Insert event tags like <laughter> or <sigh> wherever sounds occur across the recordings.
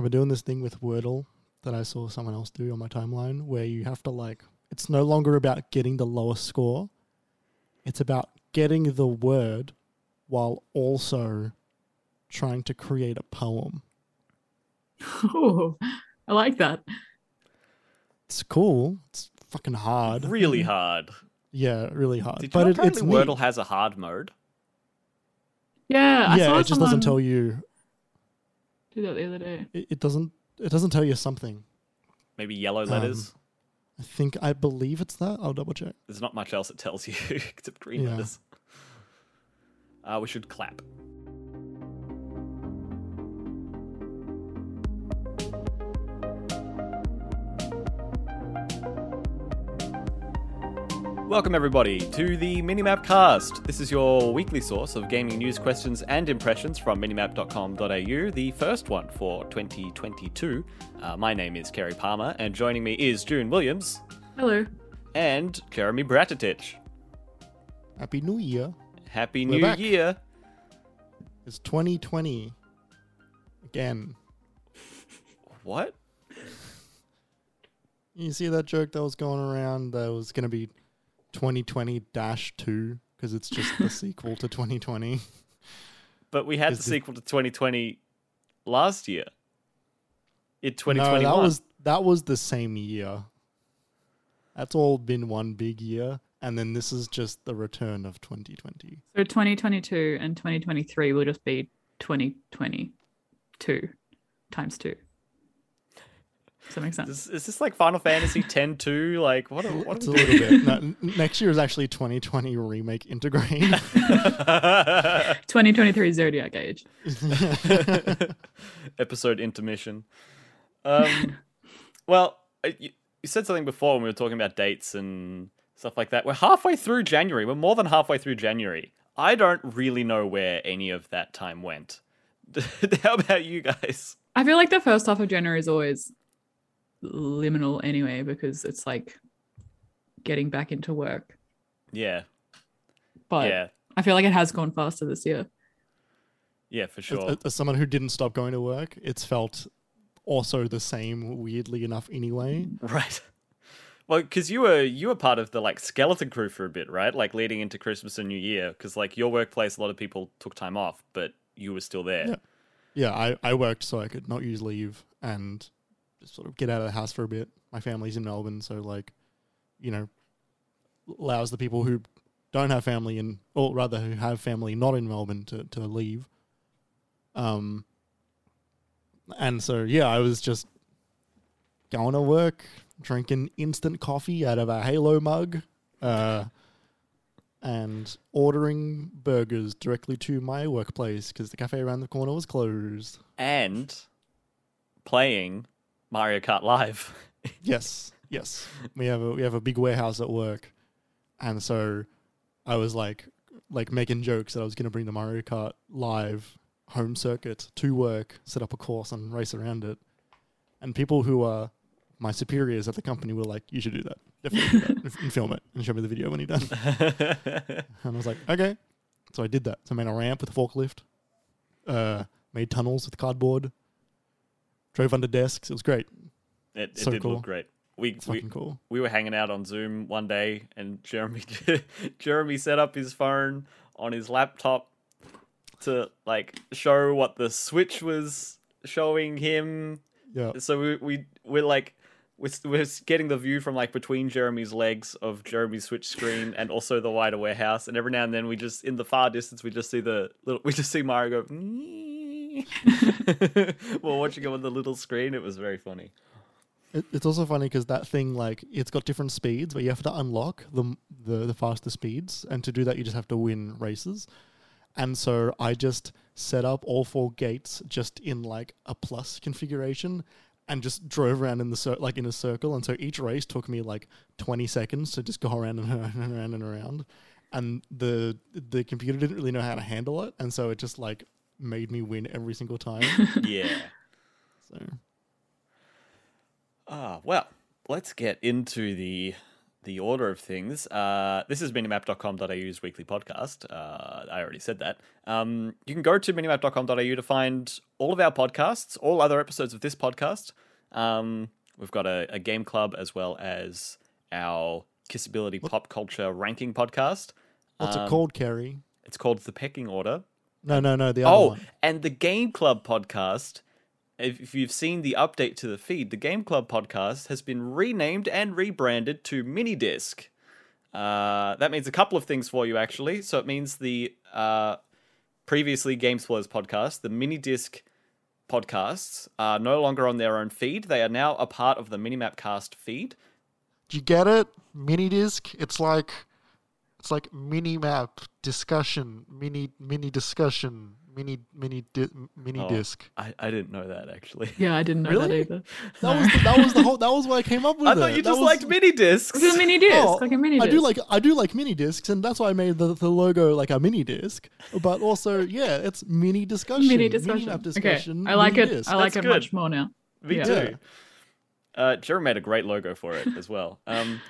I've been doing this thing with Wordle that I saw someone else do on my timeline where you have to like it's no longer about getting the lowest score. It's about getting the word while also trying to create a poem. Oh, <laughs> I like that. It's cool. It's fucking hard. Really hard. Yeah, really hard. Did you but know it, apparently it's neat. Wordle has a hard mode? Yeah, I yeah, saw it just doesn't tell you. Do that the other day. It, it doesn't. It doesn't tell you something. Maybe yellow Um, letters. I think I believe it's that. I'll double check. There's not much else it tells you <laughs> except green Yeah. letters. Uh, we should clap. Welcome, everybody, to the Minimap Cast. This is your weekly source of gaming news, questions, and impressions from minimap.com.au, the first one for 2022. Uh, my name is Kerry Palmer, and joining me is June Williams Hello. and Jeremy Bratatich. Happy New Year. Happy We're New back. Year! It's 2020 again. What? You see that joke that was going around that was going to be 2020 dash 2 because it's just the <laughs> sequel to 2020. But we had the the- sequel to 2020 last year. In No, 2021. that was that was the same year. That's all been one big year and then this is just the return of 2020. So 2022 and 2023 will just be 2022 times two. Does that make sense? is, is this like Final Fantasy <laughs> X 2? Like, what? Are, what It's a little bit. <laughs> No, next year is actually 2020 remake Intergrade. doing? <laughs> 2023 Zodiac Age. Episode intermission. Um, well, uh, you, you said something before when we were talking about dates and stuff like that. We're halfway through January. We're more than halfway through January. I don't really know where any of that time went. How about you guys? I feel like the first half of January is always liminal anyway because it's like getting back into work. Yeah, But yeah, I feel like it has gone faster this year. yeah, for sure. as, as someone who didn't stop going to work, it's felt also the same weirdly enough anyway. <laughs> Right. Well, because you were you were part of the like skeleton crew for a bit, right? Like leading into Christmas and New Year, because like your workplace, a lot of people took time off, but you were still there. Yeah. Yeah, I, I worked so I could not use leave and just sort of get out of the house for a bit. My family's in Melbourne, so like, you know, allows the people who don't have family in, or rather who have family not in Melbourne to, to leave. Um, and so yeah, I was just going to work, drinking instant coffee out of a Halo mug, uh, and ordering burgers directly to my workplace because the cafe around the corner was closed. And playing Mario Kart Live. <laughs> Yes, yes. We have a we have a big warehouse at work, and so I was like like making jokes that I was going to bring the Mario Kart live home circuit to work, set up a course, and race around it. And people who are my superiors at the company were like, "You should do that. Definitely do that and film it and show me the video when you're done." <laughs> And I was like, "Okay." So I did that. So I made a ramp with a forklift, uh, made tunnels with cardboard, drove under desks. It was great. it it So did cool. look great. We, we cool. we were hanging out on Zoom one day, and Jeremy <laughs> Jeremy set up his phone on his laptop to like show what the Switch was showing him Yeah. so we we we're like we're, we're getting the view from like between Jeremy's legs of Jeremy's Switch screen and also the wider warehouse, and every now and then we just in the far distance we just see the little we just see Mario go. <laughs> While watching it on the little screen, it was very funny. It, it's also funny because that thing, like, it's got different speeds, but you have to unlock the, the the faster speeds, and to do that, you just have to win races. And so I just set up all four gates just in like a plus configuration, and just drove around in the cir- like in a circle. And so each race took me like twenty seconds to just go around and around <laughs> and around and around. And the the computer didn't really know how to handle it, and so it just like made me win every single time. <laughs> Yeah. <laughs> so Ah, well, let's get into the the order of things, uh, this is minimap.com.au's weekly podcast. Uh, I already said that. Um, you can go to minimap.com.au to find all of our podcasts, all other episodes of this podcast. Um, we've got a, a game club as well as our Kissability Pop Culture Ranking podcast. What's Um, it called, Kerry? It's called The Pecking Order. No, no, no. The other Oh, one. and the Game Club podcast. If, you've seen the update to the feed, the Game Club podcast has been renamed and rebranded to Mini Disc. Uh, that means a couple of things for you, actually. So it means the uh, previously Game Spoilers podcast, the Mini Disc podcasts, are no longer on their own feed. They are now a part of the Minimap Cast feed. Do you get it? Mini disc. It's like it's like mini map discussion, mini mini discussion, mini mini di- mini Oh, disc. I, I didn't know that actually. <laughs> Yeah, I didn't know Really? that either. That was the, that was the whole. That was what I came up with. I thought it. you That just was- liked mini discs. It's a mini disc, Oh, like a mini I do like I do like mini discs, and that's why I made the, the logo like a mini disc. But also, yeah, it's mini discussion, mini discussion. map okay. I like it. disc. I like That's it good. much more now. Me Yeah. too. Uh, Jeremy made a great logo for it as well. Um,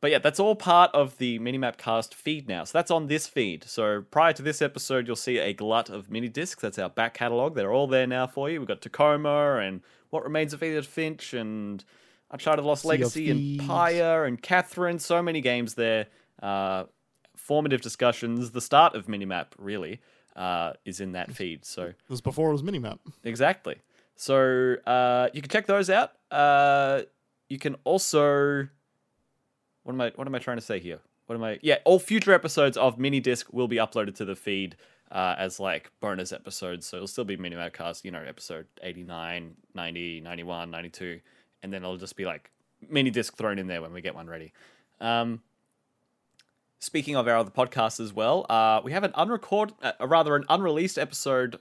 but yeah, that's all part of the Minimap Cast feed now. So that's on this feed. So prior to this episode, you'll see a glut of mini discs. That's our back catalogue. They're all there now for you. We've got Tacoma and What Remains of Edith Finch and Uncharted Lost Sea Legacy and Pyre and Catherine. So many games there. Uh, formative discussions. The start of Minimap, really, uh, is in that feed. So It was before it was minimap. Exactly. So uh, you can check those out. Uh, you can also what am I what am I trying to say here? What am I? Yeah, all future episodes of Mini Disc will be uploaded to the feed uh, as like bonus episodes. So it'll still be Mini Cast, you know, episode 89, 90, 91, 92, and then it'll just be like mini disc thrown in there when we get one ready. Um, speaking of our other podcasts as well, uh, we have an unrecord, uh, rather an unreleased episode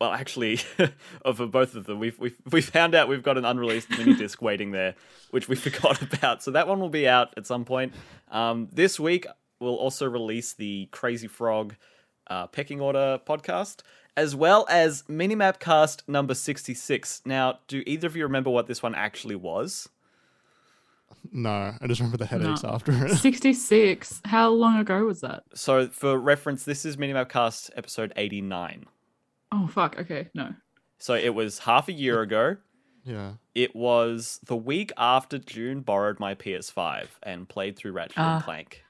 well, actually, <laughs> of both of them, we've, we've we found out we've got an unreleased mini disc waiting there, which we <laughs> forgot about. So that one will be out at some point. Um, this week, we'll also release the Crazy Frog uh, Pecking Order podcast, as well as Minimap Cast number sixty six. Now, do either of you remember what this one actually was? No, I just remember the headaches No. after it. <laughs> 66. How long ago was that? So, for reference, this is Minimap Cast episode eighty nine. Oh, fuck. Okay, no. So it was half a year ago. yeah. It was the week after June borrowed my PS5 and played through Ratchet Ah. and Clank.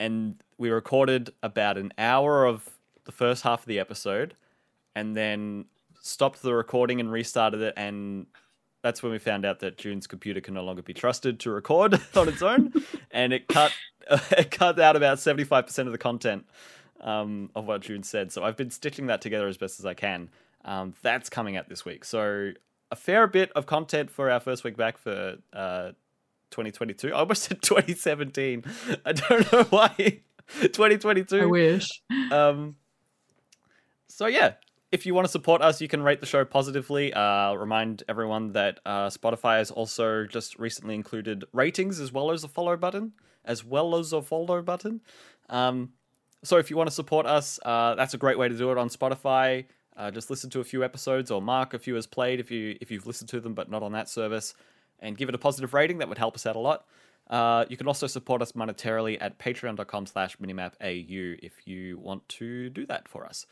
And we recorded about an hour of the first half of the episode and then stopped the recording and restarted it and that's when we found out that June's computer can no longer be trusted to record <laughs> on its own and it cut <laughs> it cut out about 75% of the content um, of what June said. So I've been stitching that together as best as I can. Um, that's coming out this week. So a fair bit of content for our first week back for uh, 2022. I almost <laughs> said 2017. I don't know why. <laughs> 2022. I wish. Um, so yeah, if you want to support us, you can rate the show positively. Uh, remind everyone that uh, Spotify has also just recently included ratings as well as a follow button, as well as a follow button. Um, so if you want to support us, uh, that's a great way to do it on Spotify. Uh, just listen to a few episodes or mark a few as played if you if you've listened to them but not on that service, and give it a positive rating. That would help us out a lot. Uh, you can also support us monetarily at patreon.com slash minimapau if you want to do that for us.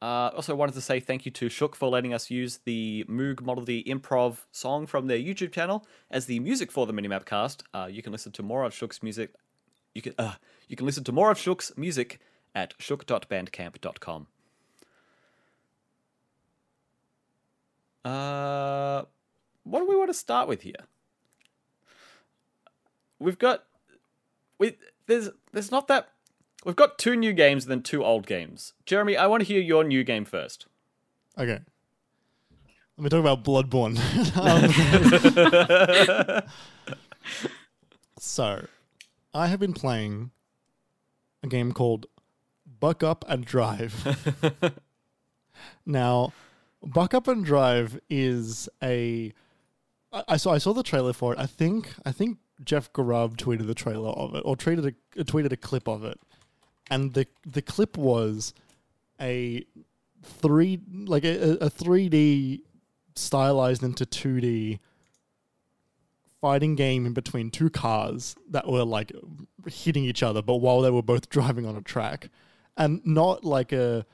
Uh, also wanted to say thank you to Shook for letting us use the Moog Model D improv song from their YouTube channel as the music for the Minimap cast. Uh, you can listen to more of Shook's music. You can uh, you can listen to more of Shook's music at shook.bandcamp.com. Uh, what do we want to start with here? We've got we there's there's not that we've got two new games and then two old games. Jeremy, I want to hear your new game first. Okay. Let me talk about Bloodborne. Um, <laughs> <laughs> so, I have been playing a game called Buck Up and Drive. <laughs> <laughs> now, Buck Up and Drive is a. I, I saw I saw the trailer for it. I think I think Jeff Grubb tweeted the trailer of it or tweeted a tweeted a clip of it, and the the clip was a three like a a three D stylized into two D fighting game in between two cars that were like hitting each other, but while they were both <laughs> driving on a track, and not like a,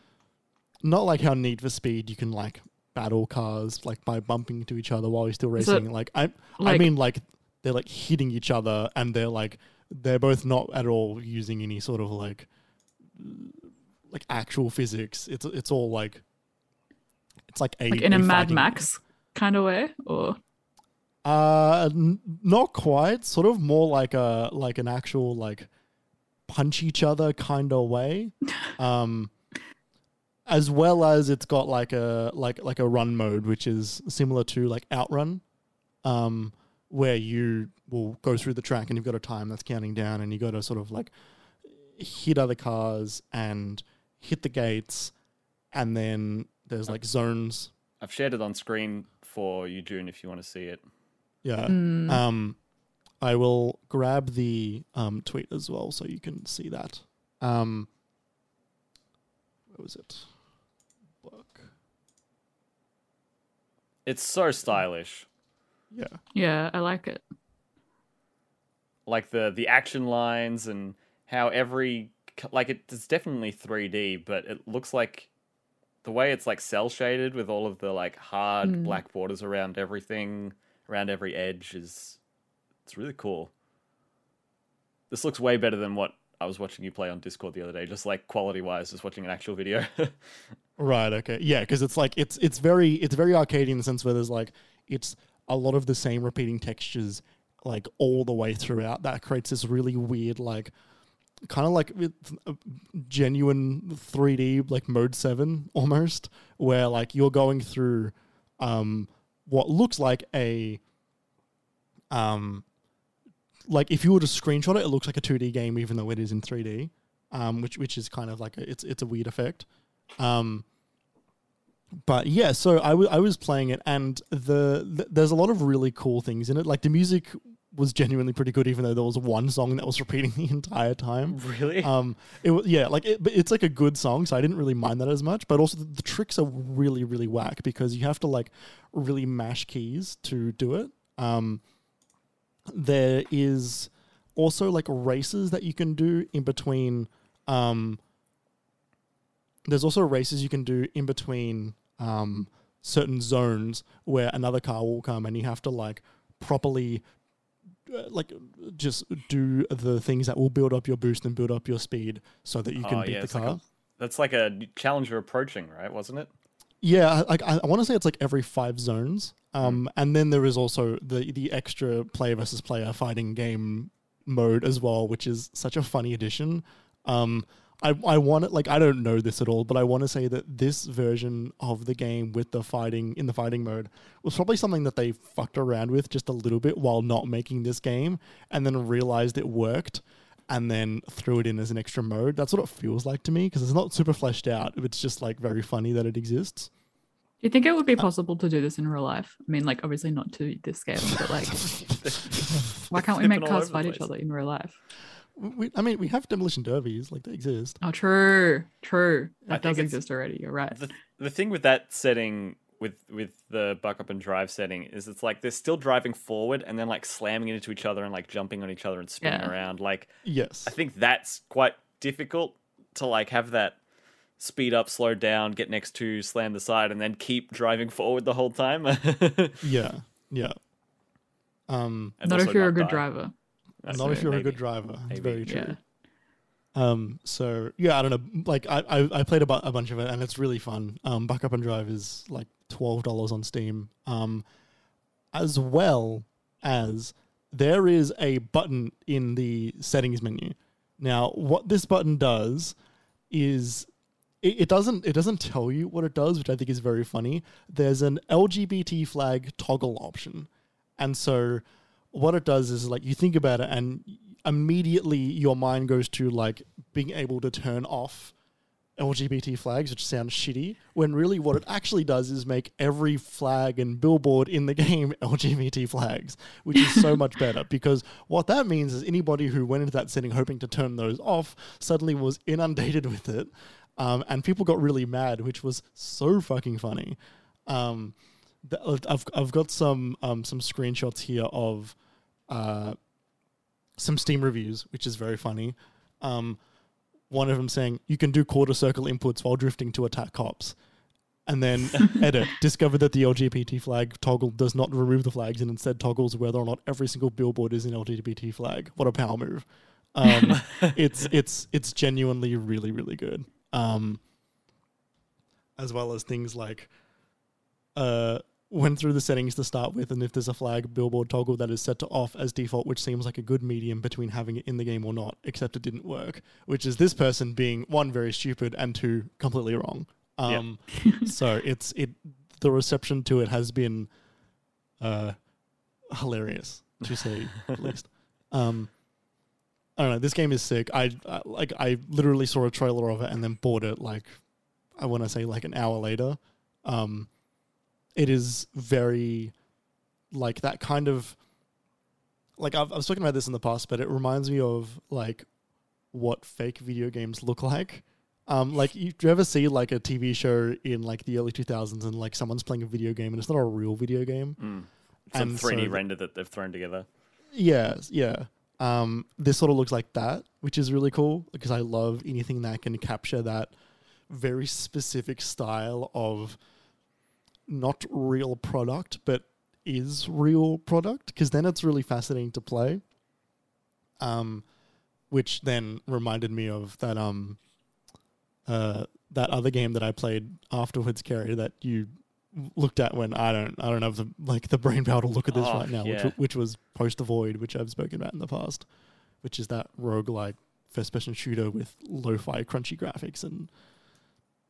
not like how Need for Speed you can like battle cars like by bumping into each other while you're still racing. Like I, I mean like they're like hitting each other and they're like they're both not at all using any sort of like like actual physics. It's it's all like it's like a Like in a Mad Max kind of way, or Uh, n- not quite. Sort of more like a like an actual like punch each other kind of way. Um, as well as it's got like a like like a run mode, which is similar to like Outrun, um, where you will go through the track and you've got a time that's counting down, and you got to sort of like hit other cars and hit the gates, and then there's like zones. I've shared it on screen for you, June, if you want to see it. Yeah. Mm, Um, I will grab the um, tweet as well so you can see that. Um, where was it? Look. It's so stylish. Yeah. yeah, I like it. like the the action lines and how every like it, it's definitely 3D, but it looks like the way it's like cell shaded with all of the like hard Mm. black borders around everything, around every edge is it's really cool. This looks way better than what I was watching you play on Discord the other day, just like quality wise, just watching an actual video. <laughs> Right. Okay. Yeah, because it's like it's it's very it's very arcadey in the sense where there's like it's a lot of the same repeating textures like all the way throughout. That creates this really weird like kind of like it's genuine 3D like mode seven <laughs> almost, where like you're going through um what looks like a um like if you were to screenshot it, it looks like a 2D game even though it is in 3D. Um, which which is kind of like a, it's it's a weird effect. Um, but yeah, so I, w- I was playing it, and the, th there's a lot of really cool things in it. Like the music was genuinely pretty good, even though there was one song that was <laughs> repeating the entire time. really? Um, it was yeah, like it, but it's like a good song, so I didn't really mind that as much. But also the, the tricks are really really whack because you have to like really mash keys to do it. Um, there is also like races that you can do in between. Um, there's also races you can do in between um, certain zones where another car will come and you have to like properly uh, like just do the things that will build up your boost and build up your speed so that you can Oh, beat yeah, the it's like car. a- That's like a challenger approaching, right? Wasn't it? Yeah, I- like I, I want to say it's like every five zones. Um, and then there is also the the extra player versus player fighting game mode as well, which is such a funny addition. Um, I I want it like I don't know this at all, but I want to say that this version of the game with the fighting in the fighting mode was probably something that they fucked around with just a little bit while not making this game, and then realized it worked. And then threw it in as an extra mode. That's what it feels like to me because it's not super fleshed out. It's just like very funny that it exists. Do you think it would be uh, possible to do this in real life? I mean, like obviously not to this scale, but like, <laughs> why can't we make cars fight each other in real life? We, I mean, we have demolition derbies, like they exist. Oh, true, true. That think does exist already. You're right. the, the thing with that setting with with the buck up and drive setting is it's like they're still driving forward and then like slamming into each other and like jumping on each other and spinning Yeah. around like Yes. i think that's quite difficult to like have that speed up slow down get next to slam the side and then keep driving forward the whole time <laughs> Yeah. Yeah. Um, not if you're a good die. driver. That's not if you're a good driver. It's Maybe. very true. Yeah. Um, so yeah, I don't know. Like I, I, I played a, bu- a bunch of it and it's really fun. Um, Buck Up and Drive is like twelve dollars on Steam. Um, as well as there is a button in the settings menu. Now, what this button does is it, it doesn't it doesn't tell you what it does, which I think is very funny. There's an LGBT flag toggle option, and so what it does is like you think about it and immediately your mind goes to like being able to turn off LGBT flags, which sounds shitty, when really what it actually does is make every flag and billboard in the <laughs> game LGBT flags, which is so much better <laughs> because what that means is anybody who went into that setting hoping to turn those off suddenly was inundated with it. Um, and people got really mad, which was so fucking funny. Um, the, I've, I've got some um, some screenshots here of uh, some Steam reviews, which is very funny. Um, one of them saying you can do quarter circle inputs while drifting to attack cops. And then <laughs> edit discovered that the LGBT flag toggle does not remove the flags and instead toggles whether or not every single billboard is an LGBT flag. What a power move! Um, <laughs> it's it's it's genuinely really really good. Um, as well as things like uh, went through the settings to start with, and if there's a flag billboard toggle that is set to off as default, which seems like a good medium between having it in the game or not, except it didn't work. Which is this person being one very stupid and two completely wrong. Um, <laughs> so it's it the reception to it has been uh, hilarious to say at <laughs> least. Um, I don't know. This game is sick. I, I like. I literally saw a trailer of it and then bought it. Like, I want to say like an hour later. Um, it is very like that kind of like I've I've spoken about this in the past, but it reminds me of like what fake video games look like. Um, like you, do you ever see like a TV show in like the early two thousands and like someone's playing a video game and it's not a real video game? Mm. Some And so 3D the- render that they've thrown together. Yeah, yeah. Um, this sort of looks like that, which is really cool because I love anything that can capture that very specific style of not real product, but is real product. Because then it's really fascinating to play. Um, which then reminded me of that um, uh, that other game that I played afterwards, Kerry, that you looked at when I don't I don't have the like the brain power to look at this Oh, right now, yeah. which which was Post Void, which I've spoken about in the past, which is that roguelike first person shooter with lo-fi crunchy graphics and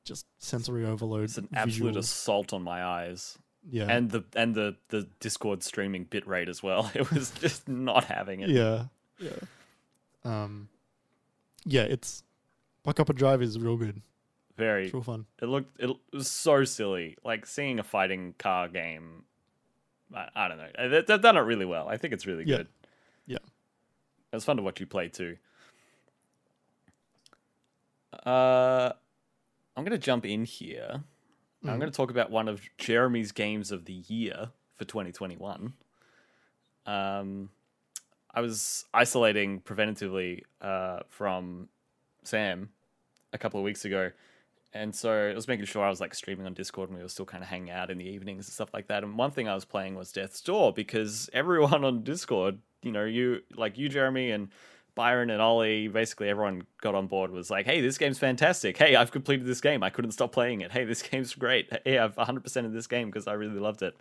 just sensory overload. It's an absolute visual- assault on my eyes. yeah, And the and the, the Discord streaming bitrate as well. <laughs> It was just not having it. yeah, yeah. Um, yeah, it's Buck Up a Drive is real good. Very It's real fun. It looked it was so silly. Like seeing a fighting car game. I, I don't know. They, they've done it really well. I think it's really Yeah. good. Yeah. It was fun to watch you play too. Uh, I'm gonna jump in here. I'm Mhm. gonna talk about one of Jeremy's games of the year for 2021. Um, I was isolating preventatively uh, from Sam a couple of weeks ago, and so I was making sure I was like streaming on Discord and we were still kind of hanging out in the evenings and stuff like that. And one thing I was playing was Death's Door because everyone on Discord, you know, you like you, Jeremy, and Byron and Ollie, basically everyone got on board was like, hey, this game's fantastic. Hey, I've completed this game. I couldn't stop playing it. Hey, this <laughs> game's great. Hey, I've 100% of this game because I really loved it.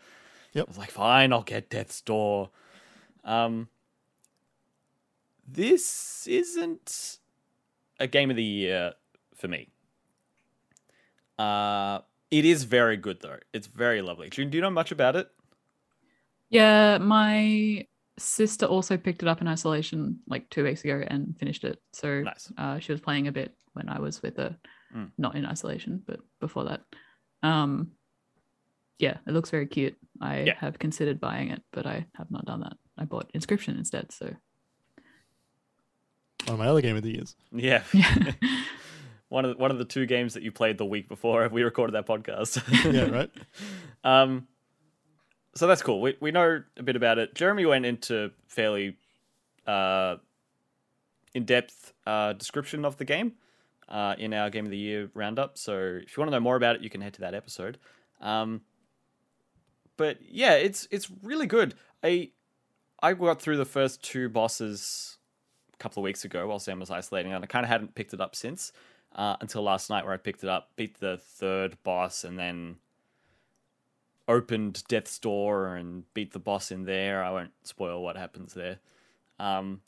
Yep. I was like, fine, I'll get Death's Door. Um, this isn't a game of the year for me. Uh, it is very good though. It's very lovely. Do you, do you know much about it? Yeah, my sister also picked it up in isolation like two weeks ago and finished it. So Nice. uh, she was playing a bit when I was with her, Mm. not in isolation, but before that. Um, yeah, it looks very cute. I Yeah. have considered buying it, but I have not done that. I bought Inscryption instead. So One of my other game of the years. Yeah. yeah, <laughs> <laughs> one of the, one of the two games that you played the week before <laughs> we recorded that podcast. Yeah, right. Um, so that's cool. We we know a bit about it. Jeremy went into fairly uh, in depth uh, description of the game uh, in our game of the year roundup. So if you want to know more about it, you can head to that episode. Um, but yeah, it's it's really good. I I got through the first two bosses a couple of weeks ago while Sam was isolating, and I kind of hadn't picked it up since uh, until last night, where I picked it up, beat the third boss, and then opened Death's Door and beat the boss in there. I won't spoil what happens there. Um,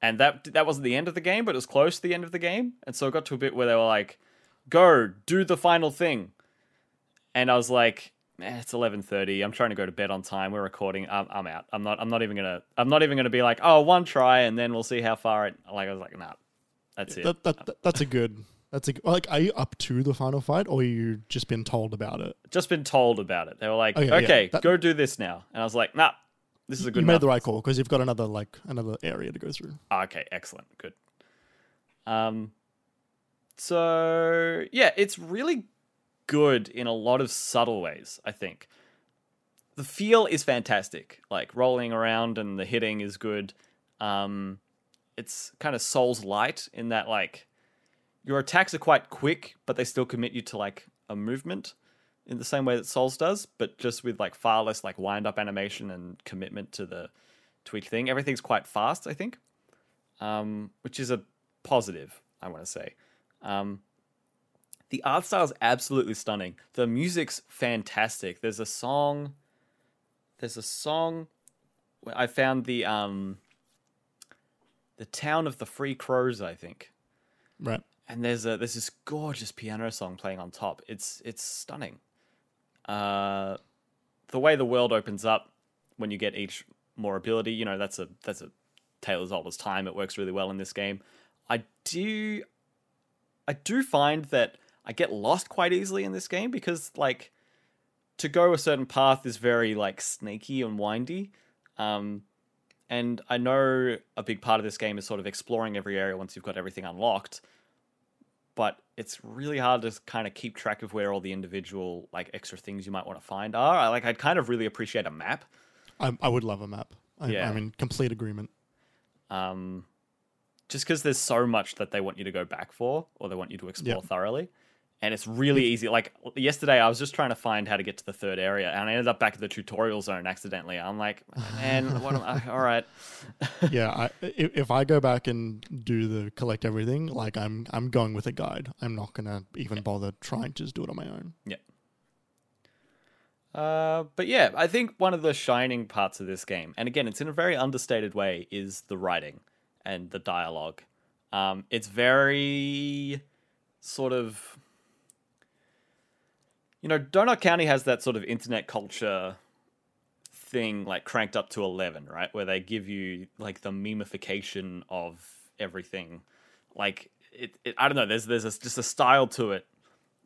and that that wasn't the end of the game, but it was close to the end of the game. And so it got to a bit where they were like, "Go, do the final thing," and I was like, eh, "It's eleven thirty. I'm trying to go to bed on time. We're recording. I'm, I'm out. I'm not. I'm not even gonna. I'm not even gonna be like, oh, one try, and then we'll see how far it. Like I was like, nah, that's it. That, that, that- that's a good. That's a like. Are you up to the final fight, or you just been told about it? just been told about it. They were like, Okay, yeah, that- go do this now. And I was like, nah, this is a good you made the right call because you've got another like another area to go through. Ah, okay, excellent, good. Um, so yeah, it's really good in a lot of subtle ways. I think the feel is fantastic. Like rolling around and the hitting is good. Um, it's kind of Souls light in that like your attacks are quite quick, but they still commit you to like a movement in the same way that Souls does, but just with like far less like wind up animation and commitment to the to each thing. Everything's quite fast, I think, um, which is a positive. I want to say. Um, the art style is absolutely stunning. The music's fantastic. There's a song. There's a song. I found the um. The town of the free crows, I think Right. And there's a there's this gorgeous piano song playing on top. It's it's stunning. Uh, the way the world opens up when you get each more ability, you know, that's a that's a tale as old as time. It works really well in this game. I do I do find that I get lost quite easily in this game because like to go a certain path is very like snaky and windy. Um, and I know a big part of this game is sort of exploring every area once you've got everything unlocked. But it's really hard to kind of keep track of where all the individual like extra things you might want to find are. I like I'd kind of really appreciate a map. I, I would love a map. I, Yeah. I'm in complete agreement. Um, just because there's so much that they want you to go back for, or they want you to explore Yeah. thoroughly, and it's really easy. Like yesterday, I was just trying to find how to get to the third area, and I ended up back at the tutorial zone accidentally. I'm like, man, <laughs> what am I? All right, <laughs> yeah, I, if, if I go back and do the collect everything, like I'm I'm going with a guide. I'm not gonna even bother trying to just do it on my own. Uh, but yeah, I think one of the shining parts of this game, and again, it's in a very understated way, is the writing and the dialogue. Um, it's very sort of, you know, Donut County has that sort of internet culture thing like cranked up to 11, right? Where they give you like the memification of everything. Like it, it I don't know, there's there's a, just a style to it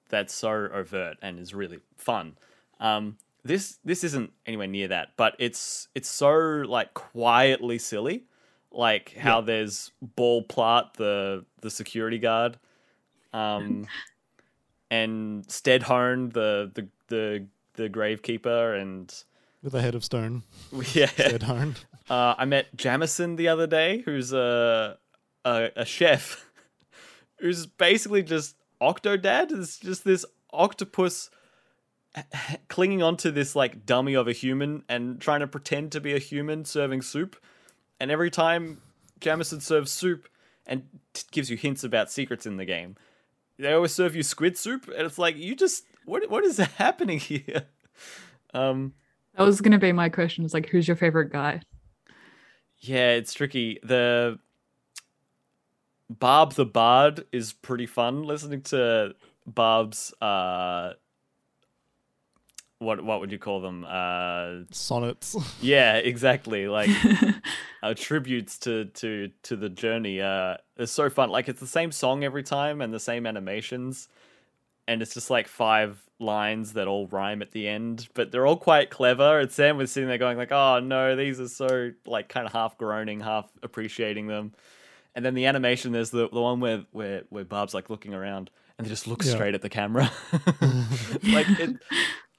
that's so overt and is really fun. Um, this this isn't anywhere near that, but it's it's so like quietly silly, like how there's Ball Plot, the the security guard, um, <laughs> and Steadhone, the the the the gravekeeper, and With a head of stone, <laughs> yeah, hard. <laughs> uh, I met Jamison the other day, who's a a, a chef, <laughs> who's basically just Octodad. It's just this octopus clinging onto this like dummy of a human and trying to pretend to be a human serving soup. And every time Jamison serves soup and t- gives you hints about secrets in the game, they always serve you squid soup, and it's like you just what what is <laughs> happening here? Um, That was gonna be my question. It's like, who's your favorite guy? Yeah, it's tricky. The Barb the Bard is pretty fun. Listening to Barb's uh what what would you call them? Uh Sonnets. <laughs> yeah, exactly. Like <laughs> uh, tributes to to to the journey. Uh it's so fun. Like it's the same song every time and the same animations. And it's just like five lines that all rhyme at the end, but they're all quite clever. And Sam was sitting there going like, "Oh no, these are so like kind of half groaning, half appreciating them." And then the animation, there's the the one where where where Barb's like looking around and they just look Yeah. straight at the camera. <laughs> like it,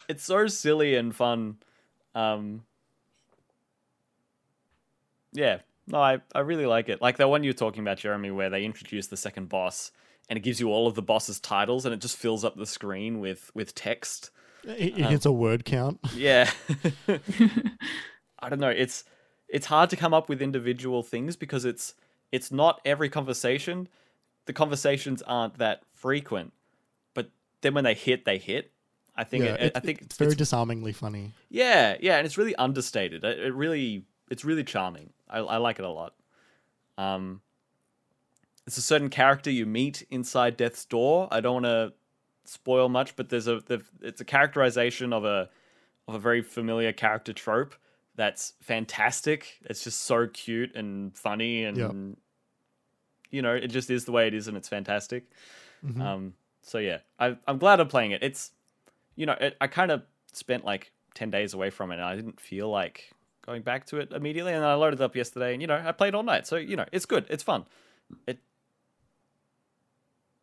it's so silly and fun. Um, yeah, no, I, I really like it. Like the one you're talking about, Jeremy, where they introduce the second boss and it gives you all of the boss's titles and it just fills up the screen with with text. it, it hits a word count. <laughs> Yeah. <laughs> <laughs> I don't know. It's it's hard to come up with individual things because it's it's not every conversation. The conversations aren't that frequent, but then when they hit, they hit. I think Yeah, it, it- I think it's very disarmingly funny. yeah, yeah, and it's really understated. It, it really, it's really charming. I, I like it a lot. Um, it's a certain character you meet inside Death's Door. I don't want to spoil much, but there's a the, it's a characterization of a of a very familiar character trope that's fantastic. It's just so cute and funny, and Yeah. you know, it just is the way it is, and it's fantastic. Mhm. Um, so yeah, I, I'm glad I'm playing it. It's, you know, it, I kind of spent like ten days away from it, and I didn't feel like going back to it immediately. And then I loaded up yesterday, and you know, I played all night. So you know, it's good. It's fun. It,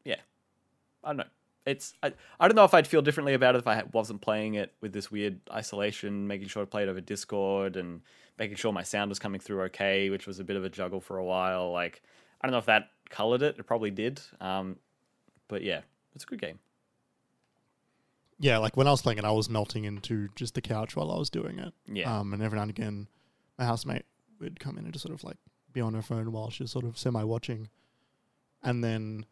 yeah, I don't know. it's I, I don't know if I'd feel differently about it if I wasn't playing it with this weird isolation, making sure I played over Discord and making sure my sound was coming through okay, which was a bit of a juggle for a while. Like I don't know if that colored it. It probably did. Um, but yeah, it's a good game. Yeah, like when I was playing it, I was melting into just the couch while I was doing it. Yeah. Um, and every now and again, my housemate would come in and just sort of like be on her phone while she's sort of semi watching. And then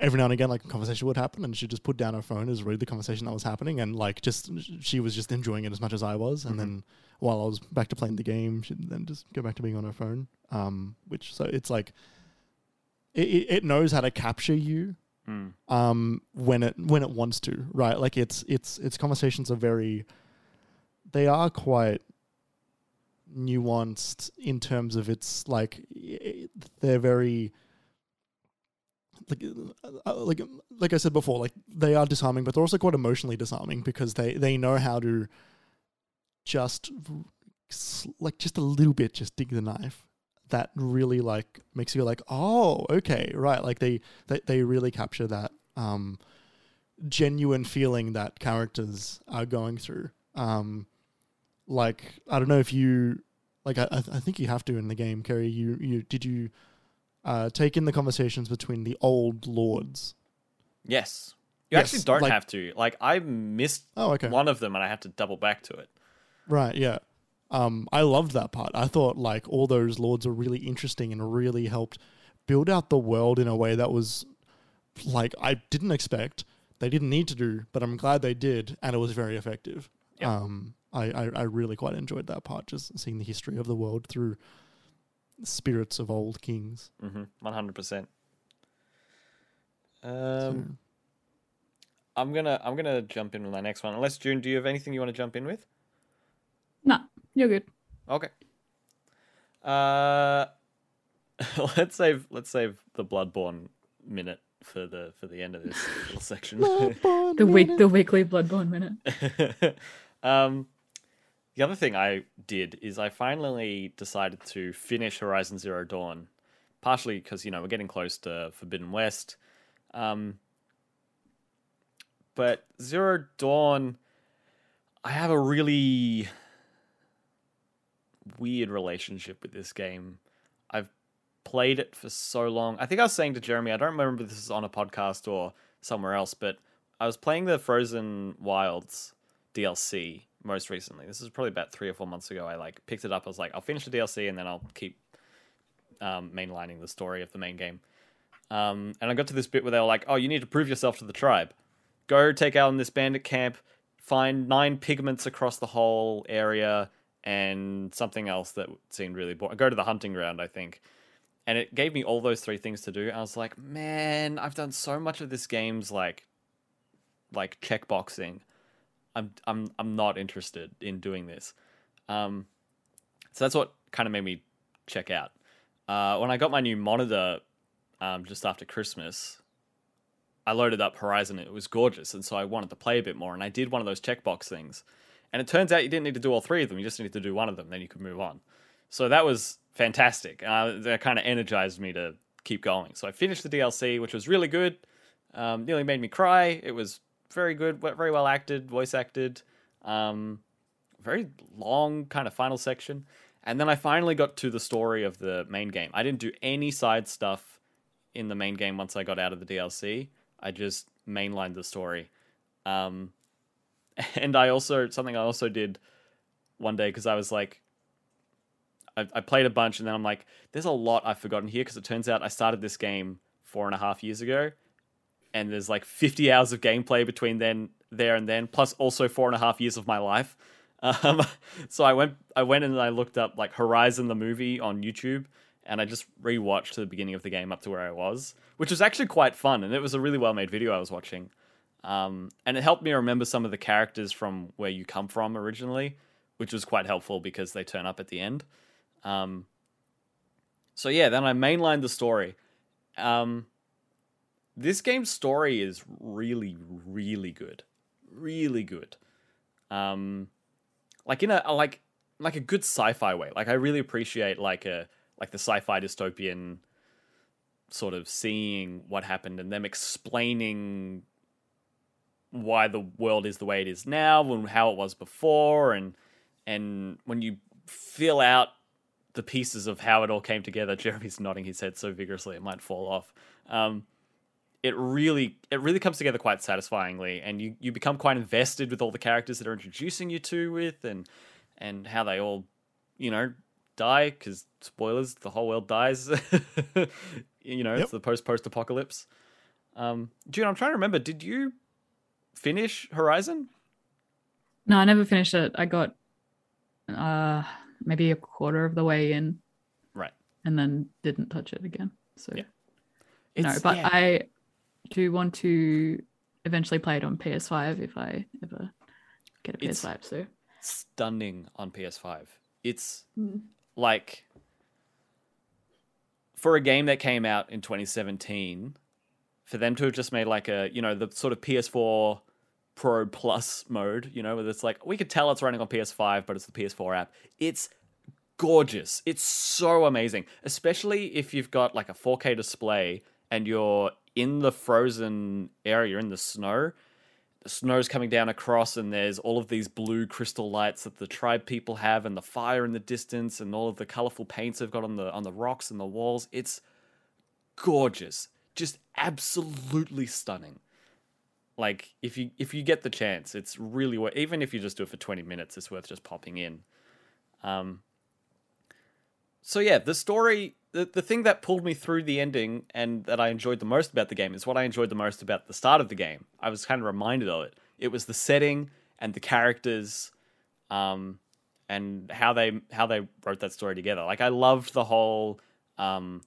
every now and again, like a conversation would happen and she'd just put down her phone as read the conversation that was happening. And like just, she was just enjoying it as much as I was. And Mhm. then while I was back to playing the game, she'd then just go back to being on her phone. Um, which, so it's like, it it knows how to capture you Mm. um, when it when it wants to, right? Like its its its conversations are very, they are quite nuanced in terms of its like they're very like uh, like like I said before, like they are disarming, but they're also quite emotionally disarming because they they know how to just like just a little bit just dig the knife that really like makes you like oh okay right like they they, they really capture that um genuine feeling that characters are going through um like i don't know if you like i i think you have to in the game kerry you you did you uh take in the conversations between the old lords Yes. You Yes, actually don't like- have to. Like I missed oh okay one of them and I had to double back to it. Right, yeah. Um, I loved that part. I thought like all those lords were really interesting and really helped build out the world in a way that was like I didn't expect. They didn't need to do, but I'm glad they did, and it was very effective. Yeah. Um, I, I I really quite enjoyed that part, just seeing the history of the world through spirits of old kings. Mm-hmm. One hundred percent. So- Um, I'm gonna I'm gonna jump in with my next one. Unless June, do you have anything you want to jump in with? Nah, you're good. Okay. Uh, <laughs> let's save let's save the Bloodborne minute for the for the end of this <laughs> little section. The week, the weekly Bloodborne minute. <laughs> um, the other thing I did is I finally decided to finish Horizon Zero Dawn, partially because you know we're getting close to Forbidden West. Um, but Zero Dawn, I have a really weird relationship with this game. I've played it for so long. I think I was saying to Jeremy, I don't remember if this is on a podcast or somewhere else, but I was playing the Frozen Wilds DLC most recently. This is probably about three or four months ago. I like picked it up. I was like, I'll finish the DLC and then I'll keep um, mainlining the story of the main game. Um, and I got to this bit where they were like, "Oh, you need to prove yourself to the tribe. Go take out in this bandit camp, find nine pigments across the whole area, and something else that seemed really boring. Go to the hunting ground, I think." And it gave me all those three things to do. I was like, "Man, I've done so much of this game's like, like checkboxing. I'm I'm I'm not interested in doing this." Um, so that's what kind of made me check out. Uh, when I got my new monitor um, just after Christmas, I loaded up Horizon. It was gorgeous, and so I wanted to play a bit more. And I did one of those checkbox things. And it turns out you didn't need to do all three of them. You just needed to do one of them, then you could move on. So that was fantastic. Uh, that kind of energized me to keep going. So I finished the DLC, which was really good. Um, nearly made me cry. It was very good, very well acted, voice acted. Um, very long kind of final section. And then I finally got to the story of the main game. I didn't do any side stuff in the main game once I got out of the DLC. I just mainlined the story. Um, <laughs> and I also, something I also did one day because I was like, I, I played a bunch and then I'm like, there's a lot I've forgotten here because it turns out I started this game four and a half years ago and there's like 50 hours of gameplay between then there and then plus also four and a half years of my life. <laughs> Um, so i went i went and i looked up like horizon the movie on youtube and i just rewatched the beginning of the game up to where i was which was actually quite fun and it was a really well made video i was watching um, and it helped me remember some of the characters from where you come from originally which was quite helpful because they turn up at the end. Um, so yeah then i mainlined the story. Um, this game's story is really really good. Really good. Um like in a, like like a good sci-fi way. Like i really appreciate like a like the sci-fi dystopian sort of seeing what happened and them explaining why the world is the way it is now and how it was before and and when you fill out the pieces of how it all came together <laughs> jeremy's nodding his head so vigorously it might fall off um, it really it really comes together quite satisfyingly and you, you become quite invested with all the characters that are introducing you to with and and how they all you know die because spoilers the whole world dies <laughs> you know Yep. it's the post post apocalypse um June I'm trying to remember did you finish Horizon No, I never finished it. I got uh maybe a quarter of the way in right and then didn't touch it again. So Yeah. no, but yeah. I do want to eventually play it on PS5 if I ever get a It's- PS5. So stunning on PS5 it's Mm. like for a game that came out in 2017 for them to have just made like a you know the sort of PS4 Pro Plus mode, you know, where it's like we could tell it's running on PS5, but it's the PS4 app. It's gorgeous. It's so amazing, especially if you've got like a 4K display and you're in the frozen area, in the snow. The snow's coming down across, and there's all of these blue crystal lights that the tribe people have, and the fire in the distance, and all of the colorful paints they've got on the on the rocks and the walls. It's gorgeous, just absolutely stunning. Like if you if you get the chance, it's really worth. Even if you just do it for twenty minutes, it's worth just popping in. Um. So yeah, the story, the the thing that pulled me through the ending and that I enjoyed the most about the game is what I enjoyed the most about the start of the game. I was kind of reminded of it. It was the setting and the characters, um, and how they how they wrote that story together. Like I loved the whole um,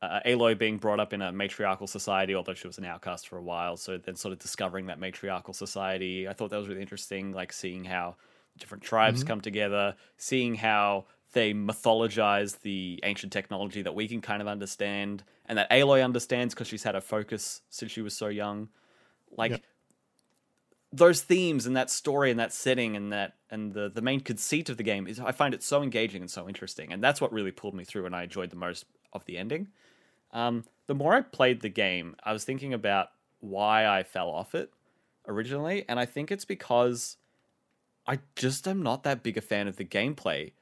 uh, Aloy being brought up in a matriarchal society, although she was an outcast for a while. So then, sort of discovering that matriarchal society, I thought that was really interesting. Like seeing how different tribes come together, seeing how they mythologize the ancient technology that we can kind of understand, and that Aloy understands because she's had a focus since she was so young. Like Yep. those themes and that story and that setting and that and the the main conceit of the game is I find it so engaging and so interesting, and that's what really pulled me through, and I enjoyed the most of the ending. Um, the more I played the game, I was thinking about why I fell off it originally, and I think it's because I just am not that big a fan of the gameplay.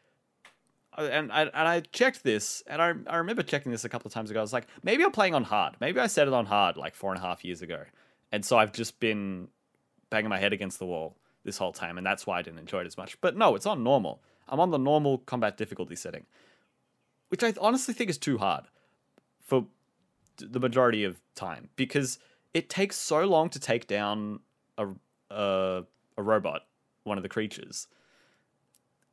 Uh, And I, and I checked this, and I, I remember checking this a couple of times ago. I was like, maybe I'm playing on hard. Maybe I set it on hard like four and a half years ago. And so I've just been banging my head against the wall this whole time, and that's why I didn't enjoy it as much. But no, it's on normal. I'm on the normal combat difficulty setting, which I honestly think is too hard for the majority of time because it takes so long to take down a a, a robot, one of the creatures,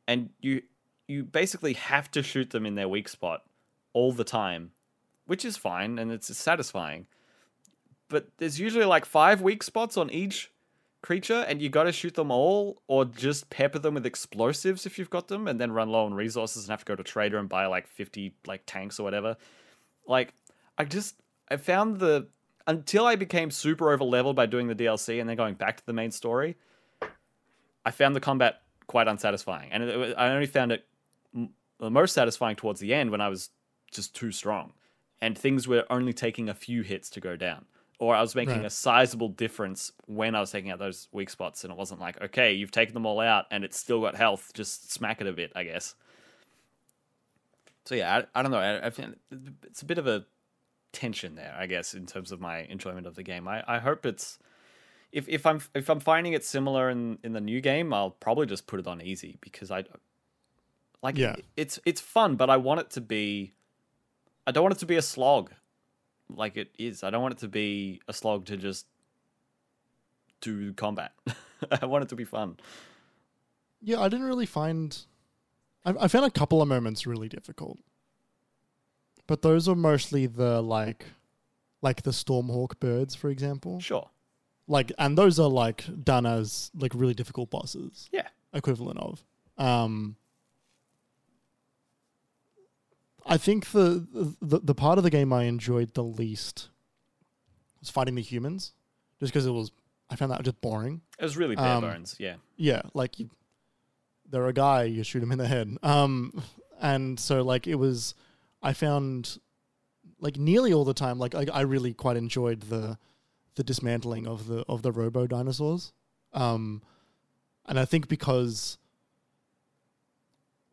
and you you basically have to shoot them in their weak spot all the time, which is fine and it's satisfying. But there's usually like five weak spots on each creature, and you got to shoot them all, or just pepper them with explosives if you've got them, and then run low on resources and have to go to trader and buy like fifty like tanks or whatever. Like, I just I found the until I became super over leveled by doing the DLC and then going back to the main story, I found the combat quite unsatisfying, and it, it- I only found it m- the most satisfying towards the end when I was just too strong, and things were only taking a few hits to go down, or I was making Right. a sizable difference when I was taking out those weak spots, and it wasn't like okay, you've taken them all out and it's still got health, just smack it a bit, I guess. So yeah, I, I don't know. I, I it's a bit of a tension there, I guess, in terms of my enjoyment of the game. I, I hope it's if if I'm if I'm finding it similar in in the new game, I'll probably just put it on easy because I like Yeah. it's it's fun, but I want it to be I don't want it to be a slog like it is. I don't want it to be a slog to just do combat. <laughs> I want it to be fun. Yeah, I didn't really find. I, I found a couple of moments really difficult, but those are mostly the like, like the Stormhawk birds, for example. Sure. Like, and those are like done as like really difficult bosses. Yeah. equivalent of. Um, I think the, the the part of the game I enjoyed the least was fighting the humans, just because it was. I found that just boring. It was really bare Um, bones, yeah. Yeah, like you, they're a guy, you shoot him in the head. Um, and so like it was, I found like nearly all the time. Like I, I really quite enjoyed the the dismantling of the of the robo dinosaurs. Um, and I think because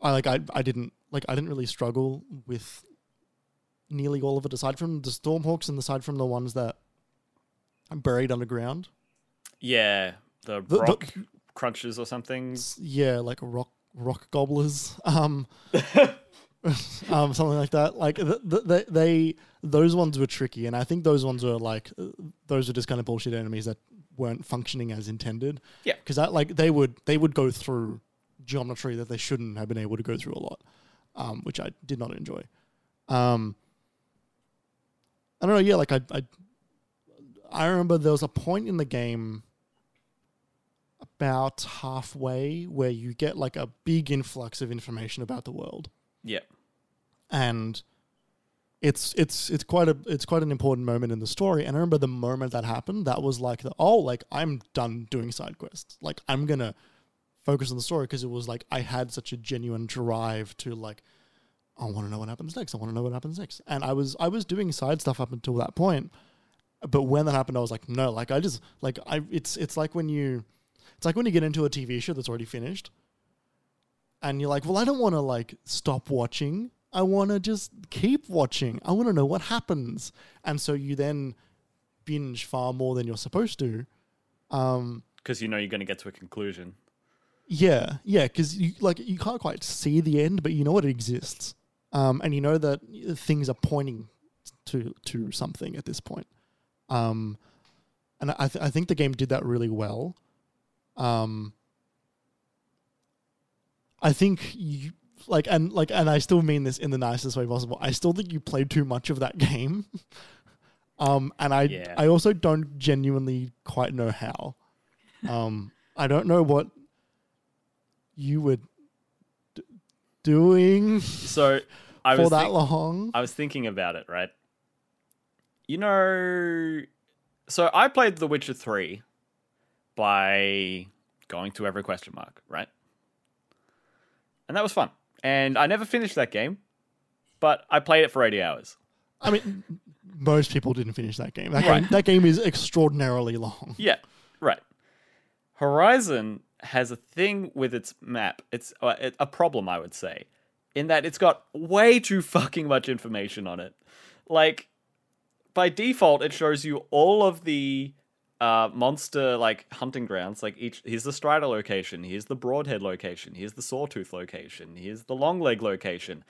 I like I I didn't like I didn't really struggle with nearly all of it aside from the Stormhawks and aside from the ones that are buried underground. Yeah, the The- the- rock crunches or something. Yeah, like rock rock gobblers. <laughs> Um, <laughs> um, something like that. Like th- th- they, they, those ones were tricky, and I think those ones were like uh, those were just kind of bullshit enemies that weren't functioning as intended. Yeah. because that like they would they would go through geometry that they shouldn't have been able to go through a lot, um, which I did not enjoy. Um, I don't know. Yeah, like I, I, I remember there was a point in the game about halfway where you get like a big influx of information about the world. Yeah, and it's it's it's quite a it's quite an important moment in the story. And i remember the moment that happened that was like the oh like i'm done doing side quests. Like i'm gonna focus on the story because it was like i had such a genuine drive to like i want to know what happens next. I want to know what happens next. And i was i was doing side stuff up until that point. But when that happened i was like no like i just like i it's it's like when you it's like when you get into a tv show that's already finished and you're like well i don't want to like stop watching i want to just keep watching i want to know what happens and so you then binge far more than you're supposed to um because you know you're going to get to a conclusion. yeah, yeah, because you like you can't quite see the end, but you know it exists, um, and you know that things are pointing to to something at this point. Um, and I th- I think the game did that really well. Um, I think you like and like and I still mean this in the nicest way possible. I still think you played too much of that game. <laughs> um, and I Yeah. I also don't genuinely quite know how. Um, I don't know what you were d- doing <laughs> So I for was that think- long. I was thinking about it, right? You know, so I played The Witcher 3 by going to every question mark, right? And that was fun. And I never finished that game, but I played it for 80 hours. I mean, most people didn't finish that game. That Right. game that game is extraordinarily long. Yeah, right. Horizon has a thing with its map. It's uh, a problem, I would say, in that it's got way too fucking much information on it. Like, by default, it shows you all of the uh, monster like hunting grounds. Like each, here's the Strider location, here's the Broadhead location, here's the Sawtooth location, here's the Longleg location.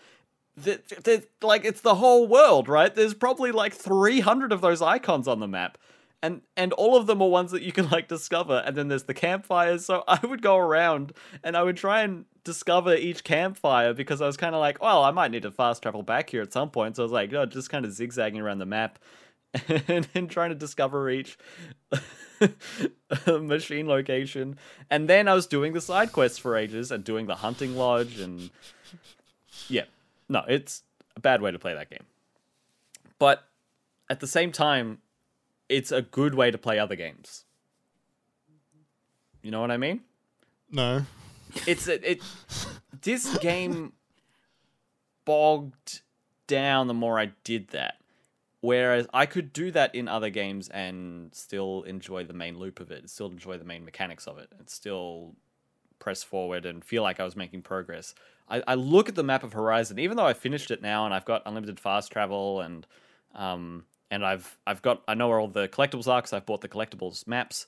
The, the, like it's the whole world, right? There's probably like 300 of those icons on the map and and all of them are ones that you can like discover and then there's the campfires so i would go around and i would try and discover each campfire because i was kind of like well i might need to fast travel back here at some point so i was like oh, just kind of zigzagging around the map <laughs> and, and trying to discover each <laughs> machine location and then i was doing the side quests for ages and doing the hunting lodge and yeah no it's a bad way to play that game but at the same time it's a good way to play other games. You know what I mean? No. It's a, it. This game bogged down the more I did that. Whereas I could do that in other games and still enjoy the main loop of it, still enjoy the main mechanics of it, and still press forward and feel like I was making progress. I, I look at the map of Horizon, even though I finished it now and I've got unlimited fast travel and um, and I've I've got I know where all the collectibles are because I've bought the collectibles maps.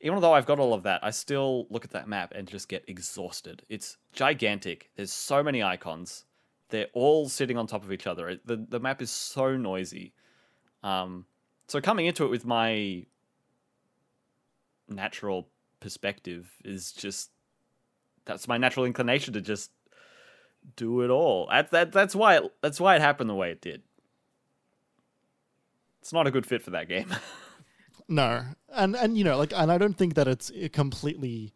Even though I've got all of that, I still look at that map and just get exhausted. It's gigantic. There's so many icons. They're all sitting on top of each other. The the map is so noisy. Um, so coming into it with my natural perspective is just that's my natural inclination to just do it all. That, that that's why it, that's why it happened the way it did. It's not a good fit for that game. <laughs> No, and and you know, like, and I don't think that it's uh, completely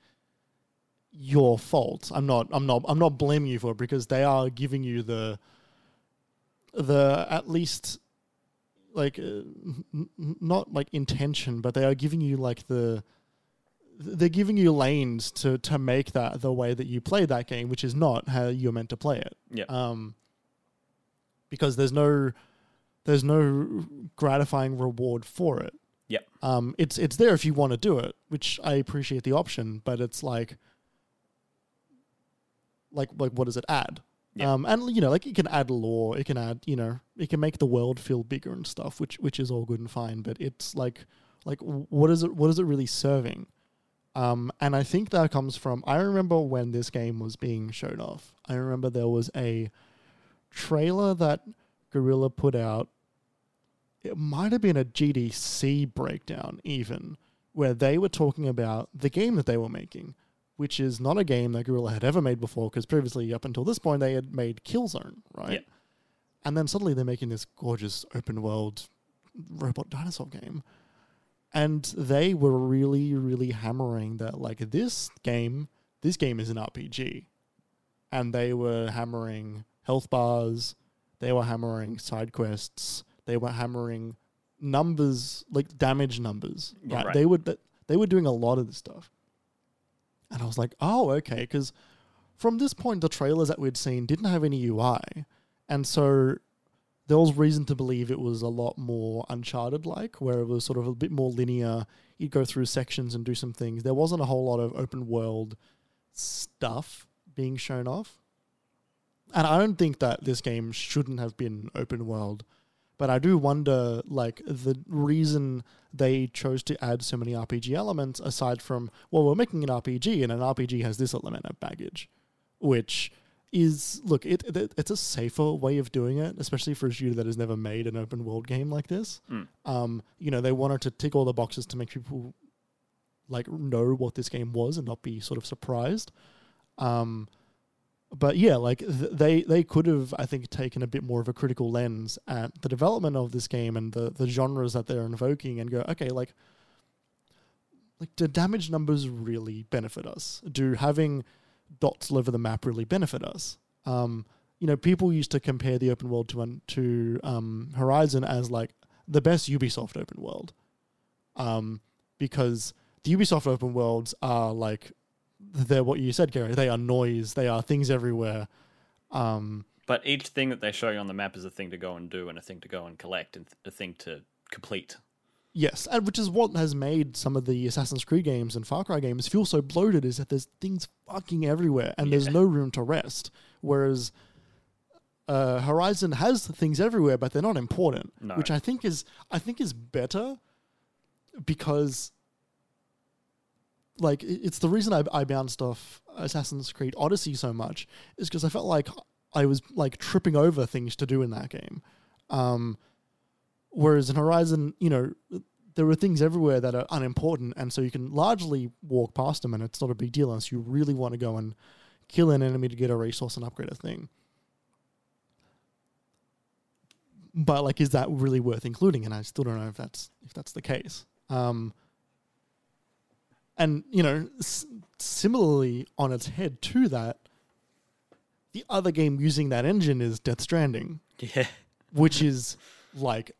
your fault. I'm not. I'm not. I'm not blaming you for it because they are giving you the the at least like uh, n- not like intention, but they are giving you like the they're giving you lanes to to make that the way that you play that game, which is not how you're meant to play it. yeah. um, because there's no there's no gratifying reward for it. Yep. Um, it's it's there if you want to do it, which I appreciate the option, but it's like, like like what does it add? Yeah. Um, and you know, like it can add lore, it can add, you know, it can make the world feel bigger and stuff, which which is all good and fine. But it's like, like what is it? What is it really serving? Um, and I think that comes from. I remember when this game was being shown off. I remember there was a trailer that Guerrilla put out. It might have been a GDC breakdown, even where they were talking about the game that they were making, which is not a game that Guerrilla had ever made before. Because previously, up until this point, they had made Killzone, right? Yeah. And then suddenly they're making this gorgeous open world robot dinosaur game and they were really really hammering that like this game this game is an rpg and they were hammering health bars they were hammering side quests they were hammering numbers like damage numbers Yeah, right? right. they would they were doing a lot of this stuff and i was like oh okay because from this point the trailers that we'd seen didn't have any ui and so there was reason to believe it was a lot more Uncharted like, where it was sort of a bit more linear. You'd go through sections and do some things. There wasn't a whole lot of open world stuff being shown off. And I don't think that this game shouldn't have been open world. But I do wonder, like, the reason they chose to add so many RPG elements, aside from, well, we're making an RPG, and an RPG has this element of baggage, which is look it, it it's a safer way of doing it especially for a studio that has never made an open world game like this. Mm. um you know they wanted to tick all the boxes to make people like know what this game was and not be sort of surprised. Um but yeah like th- they they could have i think taken a bit more of a critical lens at the development of this game and the the genres that they're invoking and go okay like like do damage numbers really benefit us? Do having dots all over the map really benefit us. Um, you know, people used to compare the open world to to um, Horizon as like the best Ubisoft open world, um, because the Ubisoft open worlds are like they're what you said, Gary. They are noise. They are things everywhere. Um, But each thing that they show you on the map is a thing to go and do, and a thing to go and collect, and a thing to complete. Yes, and which is what has made some of the Assassin's Creed games and Far Cry games feel so bloated is that there's things fucking everywhere and there's no room to rest. Whereas uh, Horizon has things everywhere, but they're not important, No. which I think is I think is better because like it's the reason I, I bounced off Assassin's Creed Odyssey so much is because I felt like I was like tripping over things to do in that game. Um, whereas in Horizon, you know, there are things everywhere that are unimportant, and so you can largely walk past them, and it's not a big deal unless you really want to go and kill an enemy to get a resource and upgrade a thing. But like, is that really worth including? And I still don't know if that's if that's the case. Um, and you know, s- similarly on its head to that, the other game using that engine is Death Stranding <laughs> Yeah. which is like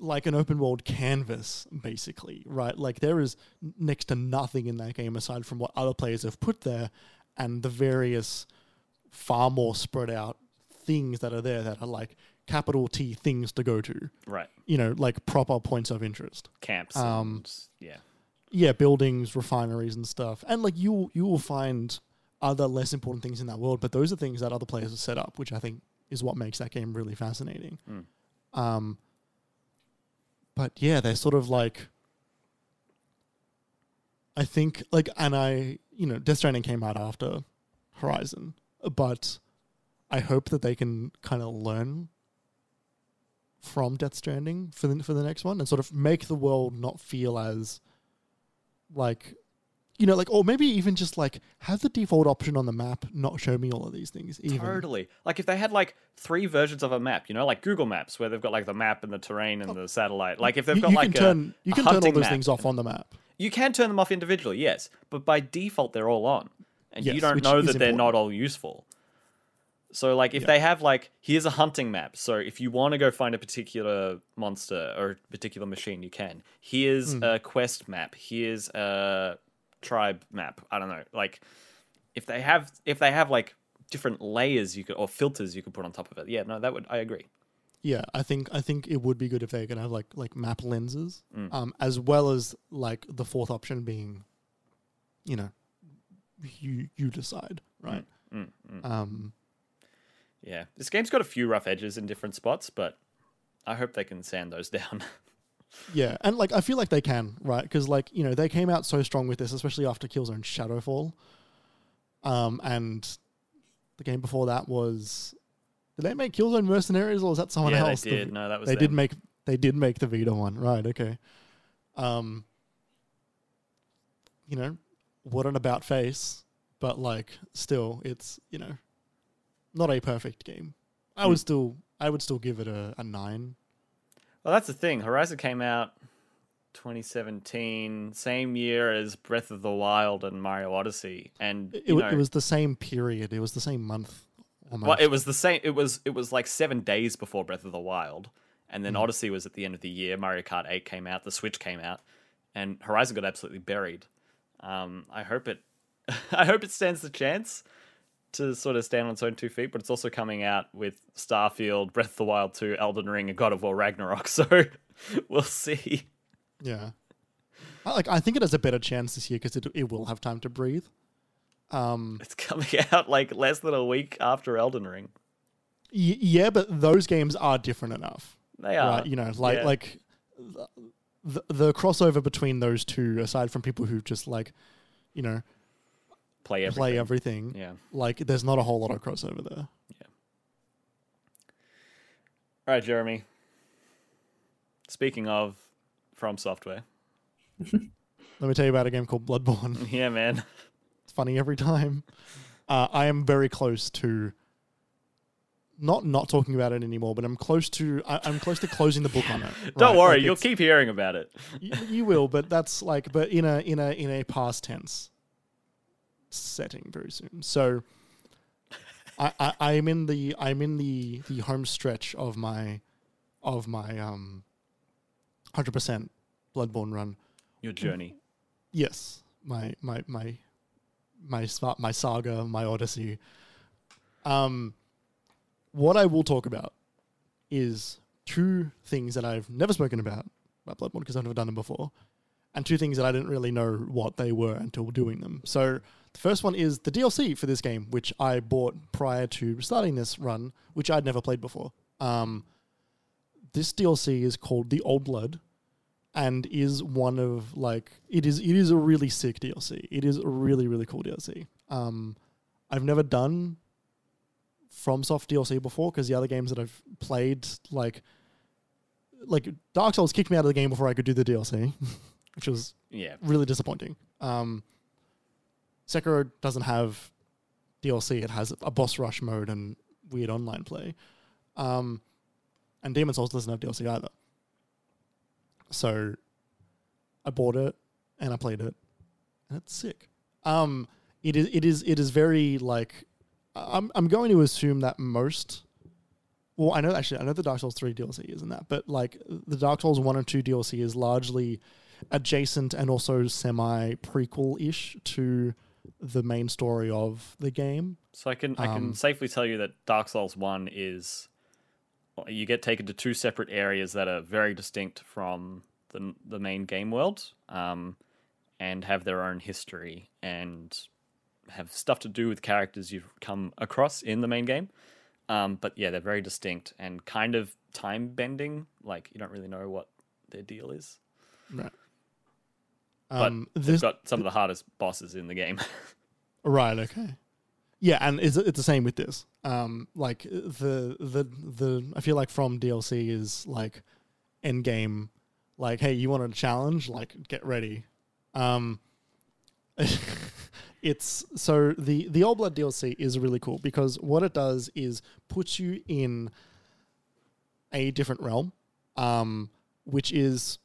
like an open world canvas basically right like there is next to nothing in that game aside from what other players have put there and the various far more spread out things that are there that are like capital T things to go to Right. you know like proper points of interest Camps. Um, and, yeah. yeah, buildings, refineries, and stuff. And like you, you will find other less important things in that world, but those are things that other players have set up, which I think is what makes that game really fascinating. Mm. Um, but yeah, they're sort of like, I think like, and I, you know, Death Stranding came out after Horizon, but I hope that they can kind of learn from Death Stranding for the for the next one and sort of make the world not feel as like you know like or maybe even just like have the default option on the map not show me all of these things even Totally. Like if they had like three versions of a map, you know, like Google Maps, where they've got like the map and the terrain and the satellite. Like if they've you, got you like can a, turn you can turn all those things off on the map You can turn them off individually, yes, but by default they're all on, and you don't know that they're not all useful. So like if Yeah. they have like here's a hunting map, so if you want to go find a particular monster or a particular machine, you can. Here's Hmm. a quest map. Here's a tribe map. I don't know. Like if they have if they have like different layers you could or filters you could put on top of it. Yeah, no, that would I agree. yeah, I think I think it would be good if they could have like like map lenses, Mm. um, as well as like the fourth option being, you know, you you decide, right? Mm, mm. Um, Yeah, this game's got a few rough edges in different spots, but I hope they can sand those <laughs> down. Yeah, and like I feel like they can, right? Because like you know they came out so strong with this, especially after Killzone Shadowfall, um, and the game before that was. Did they make Killzone Mercenaries or was that someone yeah, else? they The- did. No, that was they them. did make they did make the Vita one, right? Okay. Um, you know, what an about face, but like still, it's you know, not a perfect game. I Hmm. would still I would still give it a, a nine. Well, that's the thing. Horizon came out 2017, same year as Breath of the Wild and Mario Odyssey, and It, you know, it was the same period. It was the same month. Almost. well, it was the same. It was it was like seven days before Breath of the Wild, and then Odyssey was at the end of the year. Mario Kart 8 came out. The Switch came out, and Horizon got absolutely buried. Um, I hope it. <laughs> I hope it stands the chance to sort of stand on its own two feet, but it's also coming out with Starfield, Breath of the Wild 2, Elden Ring, and God of War Ragnarok. <laughs> So we'll see. yeah. I, like I think it has a better chance this year because it it will have time to breathe. Um, It's coming <laughs> out like less than a week after Elden Ring. y- yeah, but those games are different enough. They are. right? You know, like yeah. like the, the crossover between those two, aside from people who just like, you know, play everything. play everything, Yeah. like there's not a whole lot of crossover there. Yeah. All right, Jeremy. Speaking of From Software, <laughs> Let me tell you about a game called Bloodborne. <laughs> yeah, man. it's funny every time. Uh, I am very close to not not talking about it anymore, but I'm close to I, I'm close to closing the book on it. <laughs> Don't worry, Like, you'll keep hearing about it. you, you will, but that's like, but in a in a in a past tense setting very soon. So, I, I I'm in the I'm in the the home stretch of my of my um hundred percent Bloodborne run. Your journey. Yes, my my my my my saga, my odyssey. Um, what I will talk about is two things that I've never spoken about about Bloodborne because I've never done them before, and two things that I didn't really know what they were until doing them. So the first one is the DLC for this game, which I bought prior to starting this run, which I'd never played before. Um, this DLC is called The Old Blood and is one of like it is it is a really sick DLC. It is a really really cool DLC. Um, I've never done FromSoft DLC before because the other games that I've played like like Dark Souls kicked me out of the game before I could do the DLC, <laughs> which was Yeah. really disappointing. Um, Sekiro doesn't have DLC; it has a boss rush mode and weird online play. Um, and Demon Souls doesn't have DLC either. So, I bought it and I played it, and it's sick. Um, it is it is it is very like I'm I'm going to assume that most. Well, I know actually I know the Dark Souls three DLC isn't that, but like the Dark Souls one and two DLC is largely adjacent and also semi prequel ish to the main story of the game. So I can I can Um, safely tell you that Dark Souls One is you get taken to two separate areas that are very distinct from the the main game world, um, and have their own history and have stuff to do with characters you've come across in the main game. Um, but yeah, they're very distinct and kind of time bending. Like you don't really know what their deal is. Right. But Um, they've this, got some of the hardest bosses in the game. <laughs> Right. Okay. Yeah, and it's it's the same with this. Um, like the the the I feel like from DLC is like end game, like hey, you want a challenge? Like get ready. Um, <laughs> it's so the the Old Blood DLC is really cool because what it does is puts you in a different realm, um, which is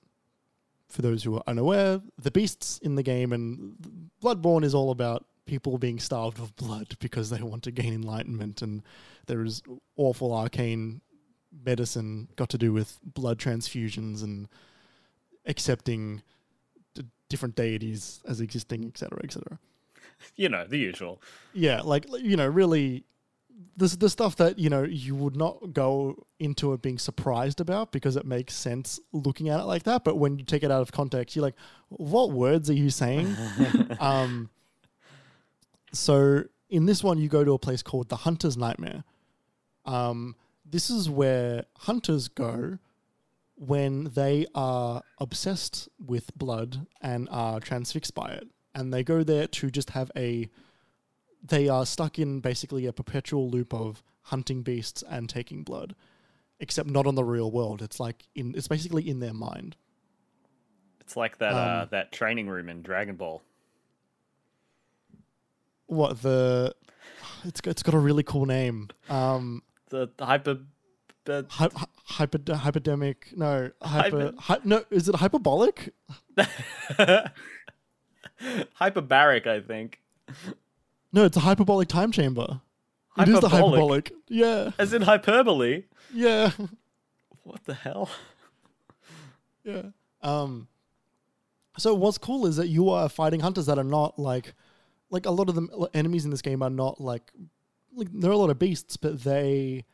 for those who are unaware, the beasts in the game and Bloodborne is all about people being starved of blood <laughs> because they want to gain enlightenment, and there is awful arcane medicine got to do with blood transfusions and accepting d- different deities as existing, etc., etc. <laughs> you know, the usual. Yeah, like you know, really, this the stuff that you know you would not go into it being surprised about because it makes sense looking at it like that. But when you take it out of context, you're like, what words are you saying? <laughs> um, so in this one, you go to a place called the Hunter's Nightmare. Um, this is where hunters go when they are obsessed with blood and are transfixed by it. And they go there to just have a. They are stuck in basically a perpetual loop of hunting beasts and taking blood, except not on the real world. It's like in. It's basically in their mind. It's like that uh, Um, that training room in Dragon Ball. What the? It's got, it's got a really cool name. Um, The, the hyper. The, hy- hyper hyperdemic. No, hyper. Hyper- Hy- no, is it hyperbolic? <laughs> hyperbaric, I think. No, it's a hyperbolic time chamber. It is the Hyperbolic? Yeah, As in hyperbole. yeah, What the hell? <laughs> yeah. Um. So what's cool is that you are fighting hunters that are not like, like a lot of the enemies in this game are not like, like there are a lot of beasts, but they,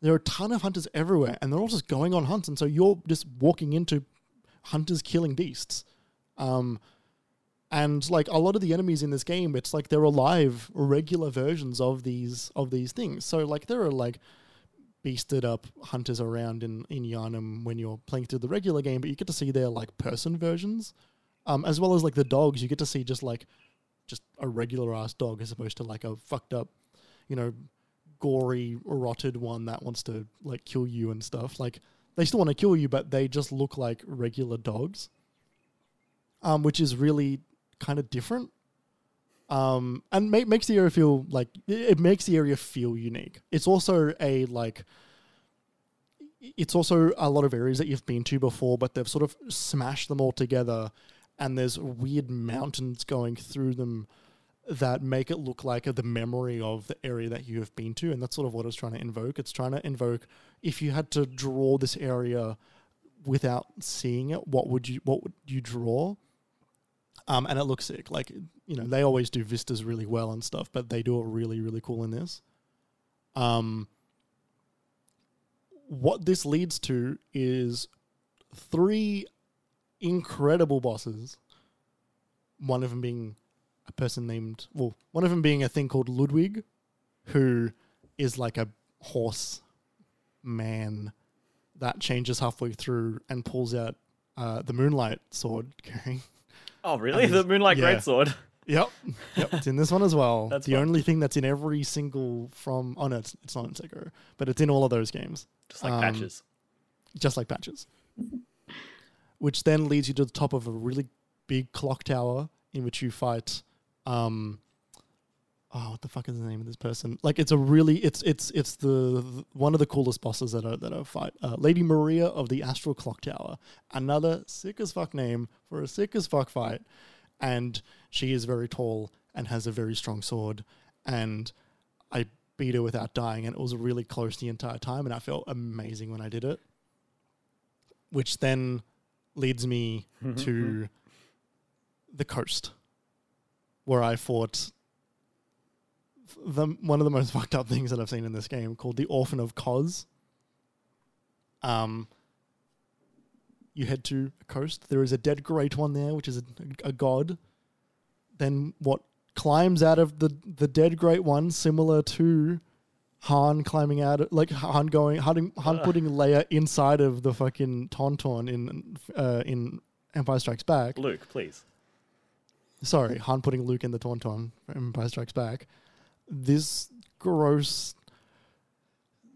there are a ton of hunters everywhere, and they're all just going on hunts, and so you're just walking into hunters killing beasts. Um, and like a lot of the enemies in this game, it's like they're alive, regular versions of these of these things. So like there are like beasted up hunters around in in Yharnam when you're playing through the regular game, but you get to see their like person versions, um, as well as like the dogs. You get to see just like just a regular ass dog as opposed to like a fucked up, you know, gory rotted one that wants to like kill you and stuff. Like they still want to kill you, but they just look like regular dogs, um, which is really kind of different. Um, and make, makes the area feel like it makes the area feel unique. It's also a like it's also a lot of areas that you've been to before, but they've sort of smashed them all together, and there's weird mountains going through them that make it look like the memory of the area that you have been to, and that's sort of what it's trying to invoke. It's trying to invoke if you had to draw this area without seeing it, what would you what would you draw? Um, and it looks sick. Like you know, they always do vistas really well and stuff, but they do it really really cool in this. Um, what this leads to is three incredible bosses. One of them being a person named, well, one of them being a thing called Ludwig, who is like a horse man that changes halfway through and pulls out uh, the moonlight sword <laughs> carrying. Oh, really? The Moonlight yeah. Greatsword. Yep, yep, it's in this one as well. <laughs> That's the fun. only thing that's in every single from. Oh no, it's, it's not in Sekiro, but it's in all of those games. Just like Um, patches. just like patches. Which then leads you to the top of a really big clock tower in which you fight um oh what the fuck is the name of this person? Like it's a really it's it's it's the one of the coolest bosses that are that are fight. Uh, Lady Maria of the Astral Clock Tower. Another sick as fuck name for a sick as fuck fight. And she is very tall and has a very strong sword and I beat her without dying, and it was really close the entire time, and I felt amazing when I did it. Which then leads me <laughs> to the coast, where I fought the one of the most <laughs> fucked up things that I've seen in this game, called the Orphan of Kos. Um, you head to a coast. There is a dead great one there, which is a, a god. Then what climbs out of the the dead great one, similar to Han climbing out, of, like Han going, Han, Han putting Leia inside of the fucking tauntaun in uh, in Empire Strikes Back. Luke, please. Sorry, Han putting Luke in the tauntaun Empire Strikes Back. This gross,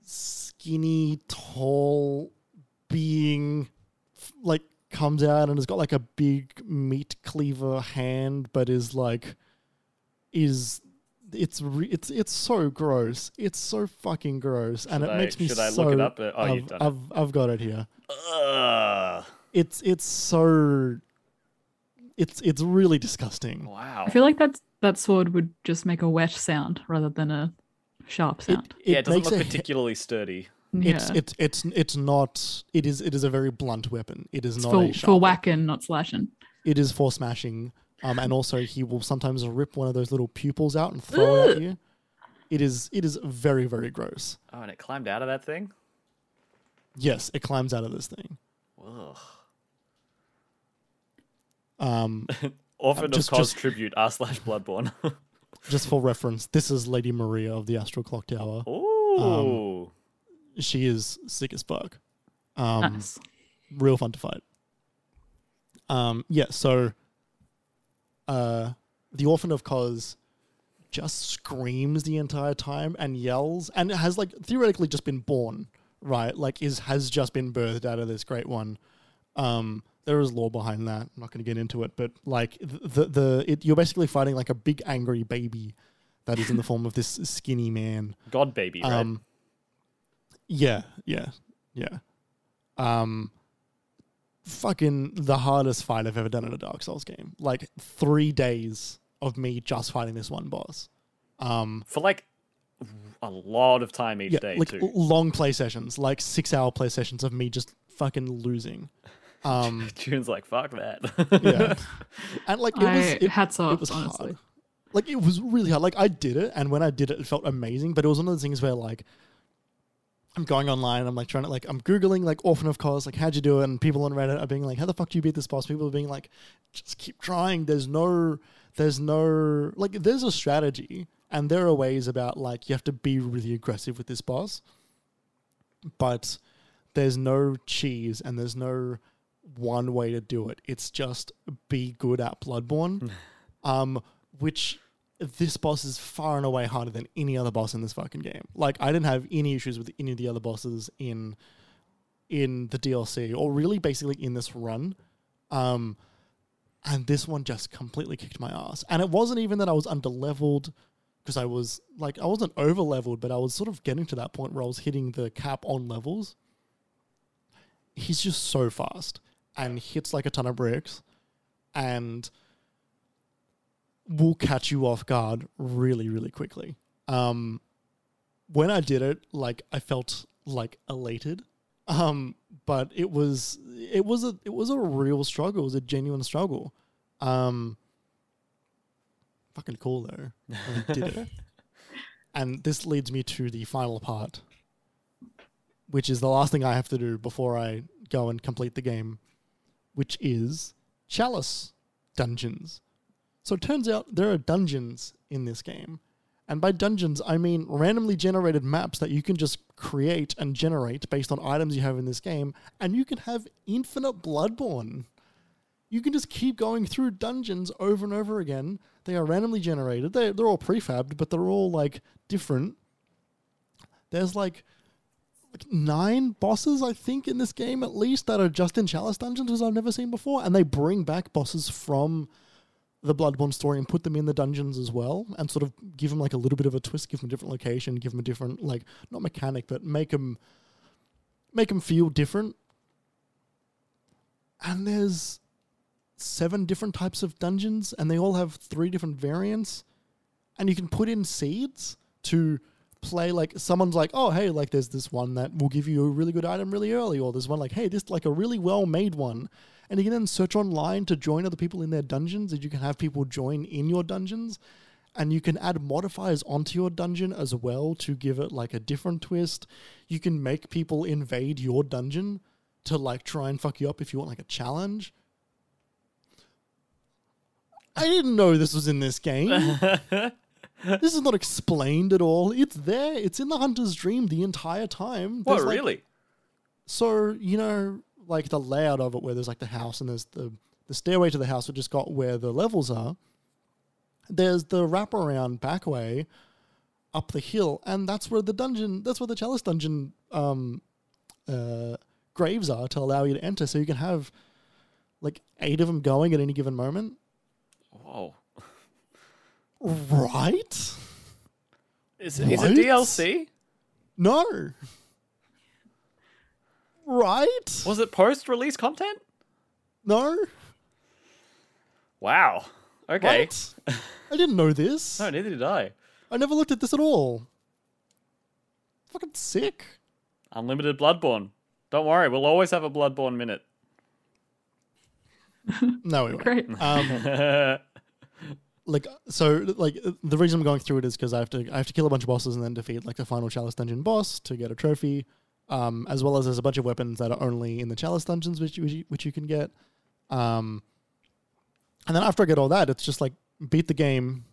skinny, tall being, f- like comes out and has got like a big meat cleaver hand, but is like, is it's re- it's it's so gross. It's so fucking gross, and it I- makes me should I so. look it up? Oh, I've, you've done it. I've I've got it here. Ugh. It's it's so. It's it's really disgusting. Wow. I feel like that that sword would just make a wet sound rather than a sharp sound. it yeah, it doesn't makes look a- particularly sturdy. It's yeah. it's it's it's not. It is it is a very blunt weapon. It is It's not for, for whacking, not slashing. It is for smashing. Um, and also he will sometimes rip one of those little pupils out and throw it at you. It is it is very very gross. Oh, and it climbed out of that thing. Yes, it climbs out of this thing. Ugh. Um, <laughs> Orphan just- of Kos just- tribute r slash Bloodborne. <laughs> just for reference, this is Lady Maria of the Astral Clock Tower. Ooh. She is sick as fuck. Um, nice. real fun to fight. Um, yeah, so uh, the Orphan of Kos just screams the entire time and yells, and it has like theoretically just been born, right? Like is has just been birthed out of this great one. Um, there is lore behind that. I'm not going to get into it, but like th- the the it, you're basically fighting like a big angry baby that is in the form of this skinny man. God baby, right? Um, yeah, yeah, yeah. Um, fucking the hardest fight I've ever done in a Dark Souls game. Like three days of me just fighting this one boss. Um, For like a lot of time each yeah, day like too. long play sessions, like six hour play sessions of me just fucking losing. Um, <laughs> June's like, fuck that. yeah, <laughs> and like it was, it, hats off, it was honestly. hard. Like it was really hard. Like I did it, and when I did it, it felt amazing. But it was one of those things where like I'm going online, and I'm like trying to like I'm googling like Orphan of Kos, like how'd you do it? And people on Reddit are being like, how the fuck do you beat this boss? People are being like, just keep trying. There's no, there's no like there's a strategy, and there are ways about like you have to be really aggressive with this boss, but there's no cheese and there's no one way to do it. It's just be good at Bloodborne, <laughs> um, which this boss is far and away harder than any other boss in this fucking game. Like I didn't have any issues with any of the other bosses in in the DLC or really basically in this run. Um, and this one just completely kicked my ass. And it wasn't even that I was under leveled because I was like I wasn't over leveled, but I was sort of getting to that point where I was hitting the cap on levels. He's just so fast and hits like a ton of bricks and will catch you off guard really, really quickly. Um, when I did it, like I felt like elated. Um, but it was it was a it was a real struggle. It was a genuine struggle. Um, fucking cool though. I did it. <laughs> And this leads me to the final part, which is the last thing I have to do before I go and complete the game, which is chalice dungeons. So it turns out there are dungeons in this game. And by dungeons, I mean randomly generated maps that you can just create and generate based on items you have in this game, and you can have infinite Bloodborne. You can just keep going through dungeons over and over again. They are randomly generated. They, they're all prefabbed, but they're all like different. There's like, nine bosses, I think, in this game at least that are just in Chalice dungeons, which I've never seen before. And they bring back bosses from the Bloodborne story and put them in the dungeons as well, and sort of give them like a little bit of a twist, give them a different location, give them a different like not mechanic, but make them make them feel different. And there's seven different types of dungeons, and they all have three different variants, and you can put in seeds to play like someone's like oh hey like there's this one that will give you a really good item really early or there's one like hey this like a really well made one and you can then search online to join other people in their dungeons and you can have people join in your dungeons and you can add modifiers onto your dungeon as well to give it like a different twist. You can make people invade your dungeon to like try and fuck you up if you want like a challenge. I didn't know this was in this game <laughs> <laughs> this is not explained at all it's there it's in the hunter's dream the entire time what like, really? so you know, like the layout of it, where there's like the house and there's the the stairway to the house, which just got where the levels are. There's the wraparound back way up the hill, and that's where the dungeon. That's where the chalice dungeon um, uh, graves are to allow you to enter, so you can have like eight of them going at any given moment. Whoa. Right? Is, is What? it DLC? No. Right? Was it post release content? No. Wow. Okay. What? I didn't know this. No, neither did I. I never looked at this at all. Fucking sick. Unlimited Bloodborne. Don't worry, we'll always have a Bloodborne minute. No, we won't. Great. Um, <laughs> like so like the reason I'm going through it is because I have to I have to kill a bunch of bosses and then defeat like the final chalice dungeon boss to get a trophy, um, as well as there's a bunch of weapons that are only in the chalice dungeons which you, which you, which you can get, um, and then after I get all that, it's just like beat the game,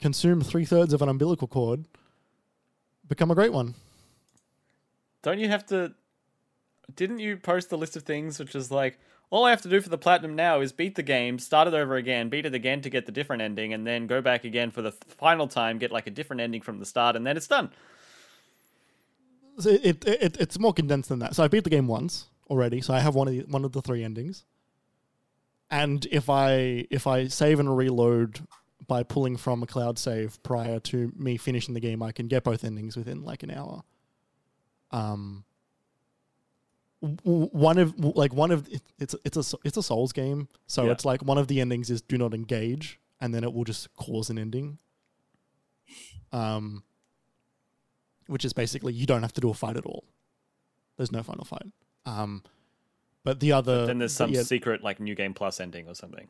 consume three thirds of an umbilical cord, become a great one. Don't you have to? Didn't you post the list of things which is like all I have to do for the platinum now is beat the game, start it over again, beat it again to get the different ending, and then go back again for the final time, get like a different ending from the start, and then it's done. So it, it, it it's more condensed than that. So I beat the game once already, so I have one of the, one of the three endings. And if I if I save and reload by pulling from a cloud save prior to me finishing the game, I can get both endings within like an hour. Um, one of like one of it- it's it's a it's a Souls game, so Yeah. it's like one of the endings is do not engage, and then it will just cause an ending. Um, which is basically you don't have to do a fight at all. There's no final fight. Um, but the other then there's some yeah, secret like new game plus ending or something.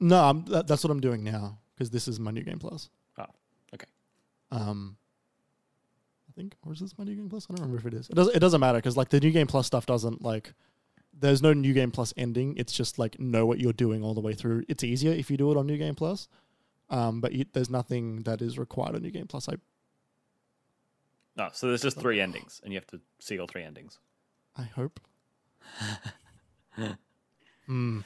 no, I'm, that, that's what I'm doing now because this is my new game plus. Oh, okay. Um, I think, or is this my new game plus? I don't remember if it is. It doesn't. It doesn't matter because like the new game plus stuff doesn't like. There's no new game plus ending. It's just like know what you're doing all the way through. It's easier if you do it on new game plus, um, but you, there's nothing that is required on new game plus. I No, so there's just three endings, and you have to see all three endings. I hope. <laughs> Hmm.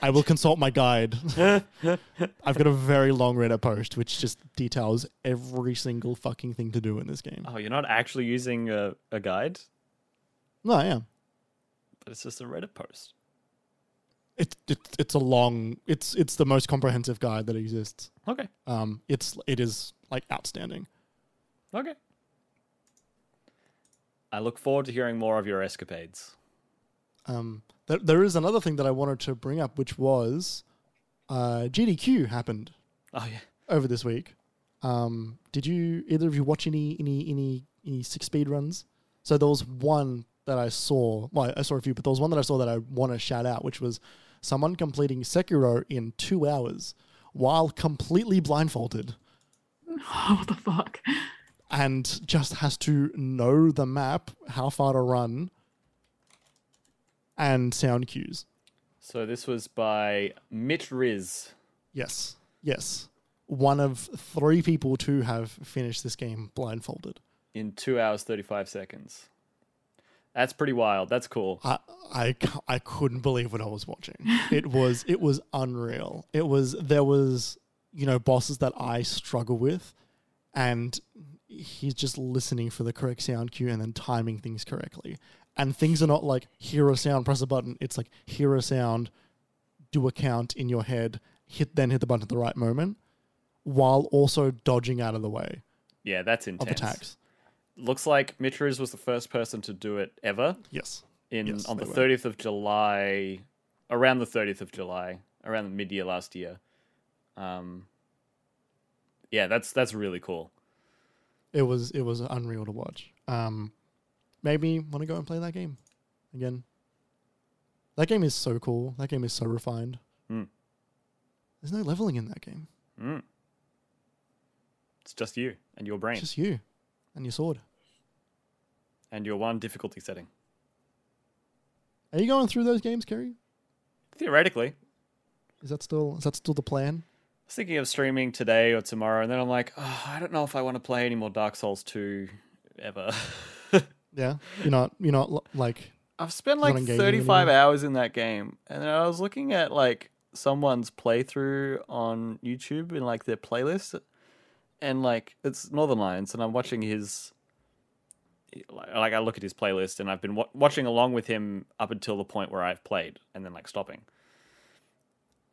I will consult my guide. I've got a very long Reddit post which just details every single fucking thing to do in this game. Oh, you're not actually using a, a guide, No, I am. but it's just a Reddit post. It's it's it's a long. It's it's the most comprehensive guide that exists. Okay. Um, it's it is like outstanding. Okay. I look forward to hearing more of your escapades. Um, there, there is another thing that I wanted to bring up, which was, uh, GDQ happened Oh yeah. over this week. Um, did you either of you watch any any any any six speed runs? So there was one that I saw. Well, I saw a few, but there was one that I saw that I want to shout out, which was someone completing Sekiro in two hours while completely blindfolded <laughs> what the fuck? and just has to know the map, how far to run, and sound cues. So this was by Mitch Riz. Yes, yes. One of three people to have finished this game blindfolded. in two hours thirty five seconds. That's pretty wild. That's cool. I I couldn't believe what I was watching. It was it was unreal. It was there was you know bosses that I struggle with, and he's just listening for the correct sound cue and then timing things correctly. And things are not like hear a sound, press a button. It's like hear a sound, do a count in your head, hit then hit the button at the right moment, while also dodging out of the way Yeah, that's of intense. attacks. Looks like Mitch was the first person to do it ever Yes. in Yes, on the thirtieth of July, around the thirtieth of July, around the mid year last year. Um, yeah, that's that's really cool. it was it was unreal to watch. Um, made me want to go and play that game again. That game is so cool. That game is so refined. Hmm. There's no leveling in that game. Mm. It's just you and your brain It's just you and your sword. and your one difficulty setting. Are you going through those games, Kerry? Theoretically, Is that still is that still the plan? I was thinking of streaming today or tomorrow, and then I'm like, oh, I don't know if I want to play any more Dark Souls 2 ever. <laughs> Yeah, you're not you're not like I've spent like engaging 35 anymore. hours in that game, and I was looking at like someone's playthrough on YouTube in like their playlist, and like it's Northernlion's, and I'm watching his. Like like, I look at his playlist, and I've been wa- watching along with him up until the point where I've played, and then like stopping.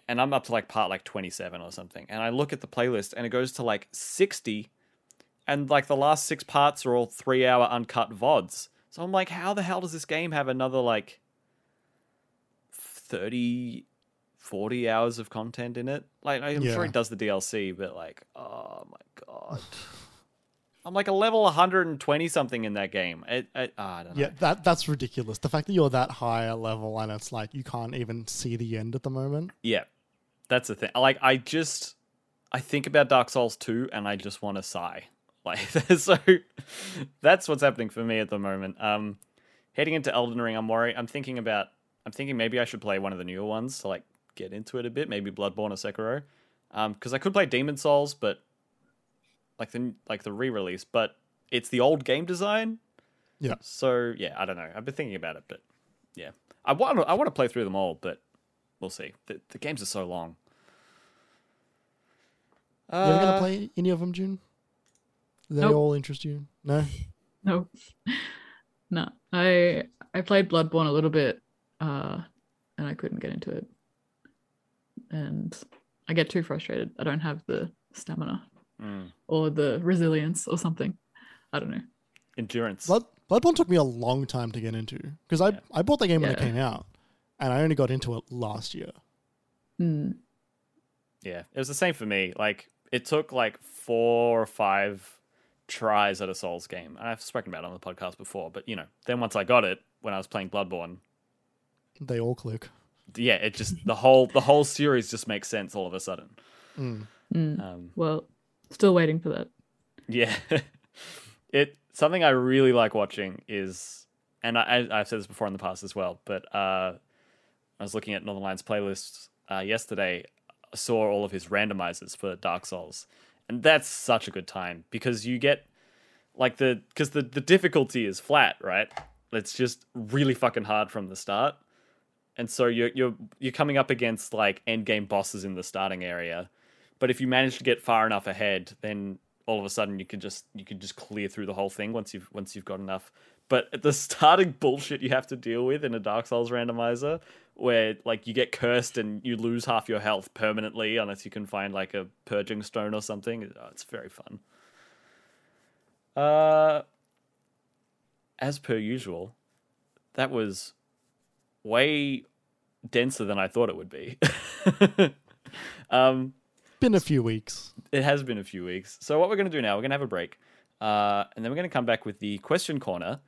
And I'm up to like part like 27 or something, and I look at the playlist, and it goes to like 60, and like the last six parts are all three hour uncut vods. So I'm like, how the hell does this game have another like 30, 40 hours of content in it? Like, I'm Yeah. sure it does the DLC, but like, oh my god. I'm like a level 120 something in that game. It, it, ah, I don't know. yeah that that's ridiculous. The fact that you're that high a level and it's like you can't even see the end at the moment. Yeah. that's the thing. Like I just I think about Dark Souls 2 and I just want to sigh. Like <laughs> so that's what's happening for me at the moment. Um heading into Elden Ring, I'm worried I'm thinking about I'm thinking maybe I should play one of the newer ones to like get into it a bit, maybe Bloodborne or Sekiro. Um because I could play Demon's Souls, but like the like the re-release, but it's the old game design. Yeah. So yeah, I don't know. I've been thinking about it, but yeah, I want to, I want to play through them all, but we'll see. The, the games are so long. you ever gonna Uh, play any of them, June? Do they Nope. all interest you? No. <laughs> No. <laughs> no. I I played Bloodborne a little bit, uh, and I couldn't get into it. And I get too frustrated. I don't have the stamina mm, or the resilience or something. I don't know. endurance. Blood Bloodborne took me a long time to get into because I Yeah. I bought the game when it came out, and I only got into it last year. Mm. Yeah, it was the same for me. Like it took like four or five tries at a Souls game, I've spoken about it on the podcast before. But you know, then once I got it when I was playing Bloodborne, They all click. yeah, it just the whole the whole series just makes sense all of a sudden. Mm. Mm. Um, Well, still waiting for that. Yeah. <laughs> it something I really like watching is and I, I I've said this before in the past as well, but uh I was looking at Northernlion's playlists uh yesterday, I saw all of his randomizers for Dark Souls. And that's such a good time because you get like the because the, the difficulty is flat, right? It's just really fucking hard from the start. And so you're you're you're coming up against like end game bosses in the starting area. But if you manage to get far enough ahead, then all of a sudden you can just you can just clear through the whole thing once you've once you've got enough. But at the starting bullshit you have to deal with in a Dark Souls randomizer, where like you get cursed and you lose half your health permanently unless you can find like a purging stone or something. oh, It's very fun. Uh, as per usual, that was way denser than I thought it would be. <laughs> um, Been a few weeks. it has been a few weeks. So what we're going to do now, we're going to have a break, uh, and then we're going to come back with the question corner,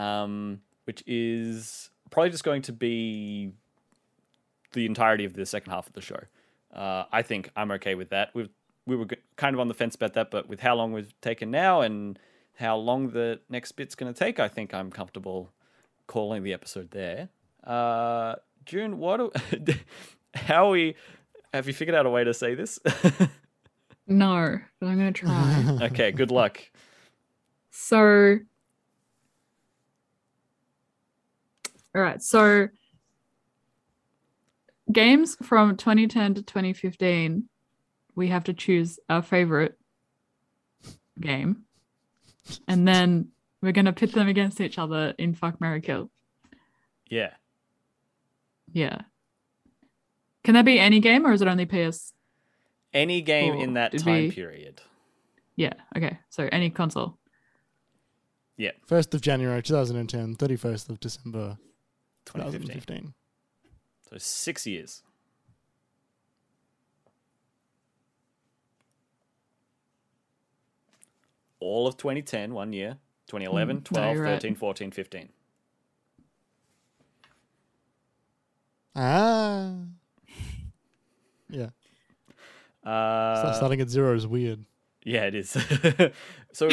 um, which is probably just going to be the entirety of the second half of the show. Uh, I think I'm okay with that. We've we were kind of on the fence about that, but with how long we've taken now and how long the next bit's going to take, I think I'm comfortable calling the episode there. Uh, June, what? Do, <laughs> how we? Have you figured out a way to say this? <laughs> No, but I'm gonna try. okay, good luck. so, all right. So, games from 2010 to 2015, we have to choose our favorite game, and then we're gonna pit them against each other in Fuck Mary Kill. Yeah. Yeah. Can that be any game, or is it only PS? Any game Or in that time we- period. Yeah. Okay. So any console. Yeah. First of January 2010, 31st of December 2015. 2015. So six years. All of 2010, one year. 2011, Mm, 12, you're right. 13, 14, 15. Ah. Yeah. Uh, Starting at zero is weird. Yeah, it is. <laughs> so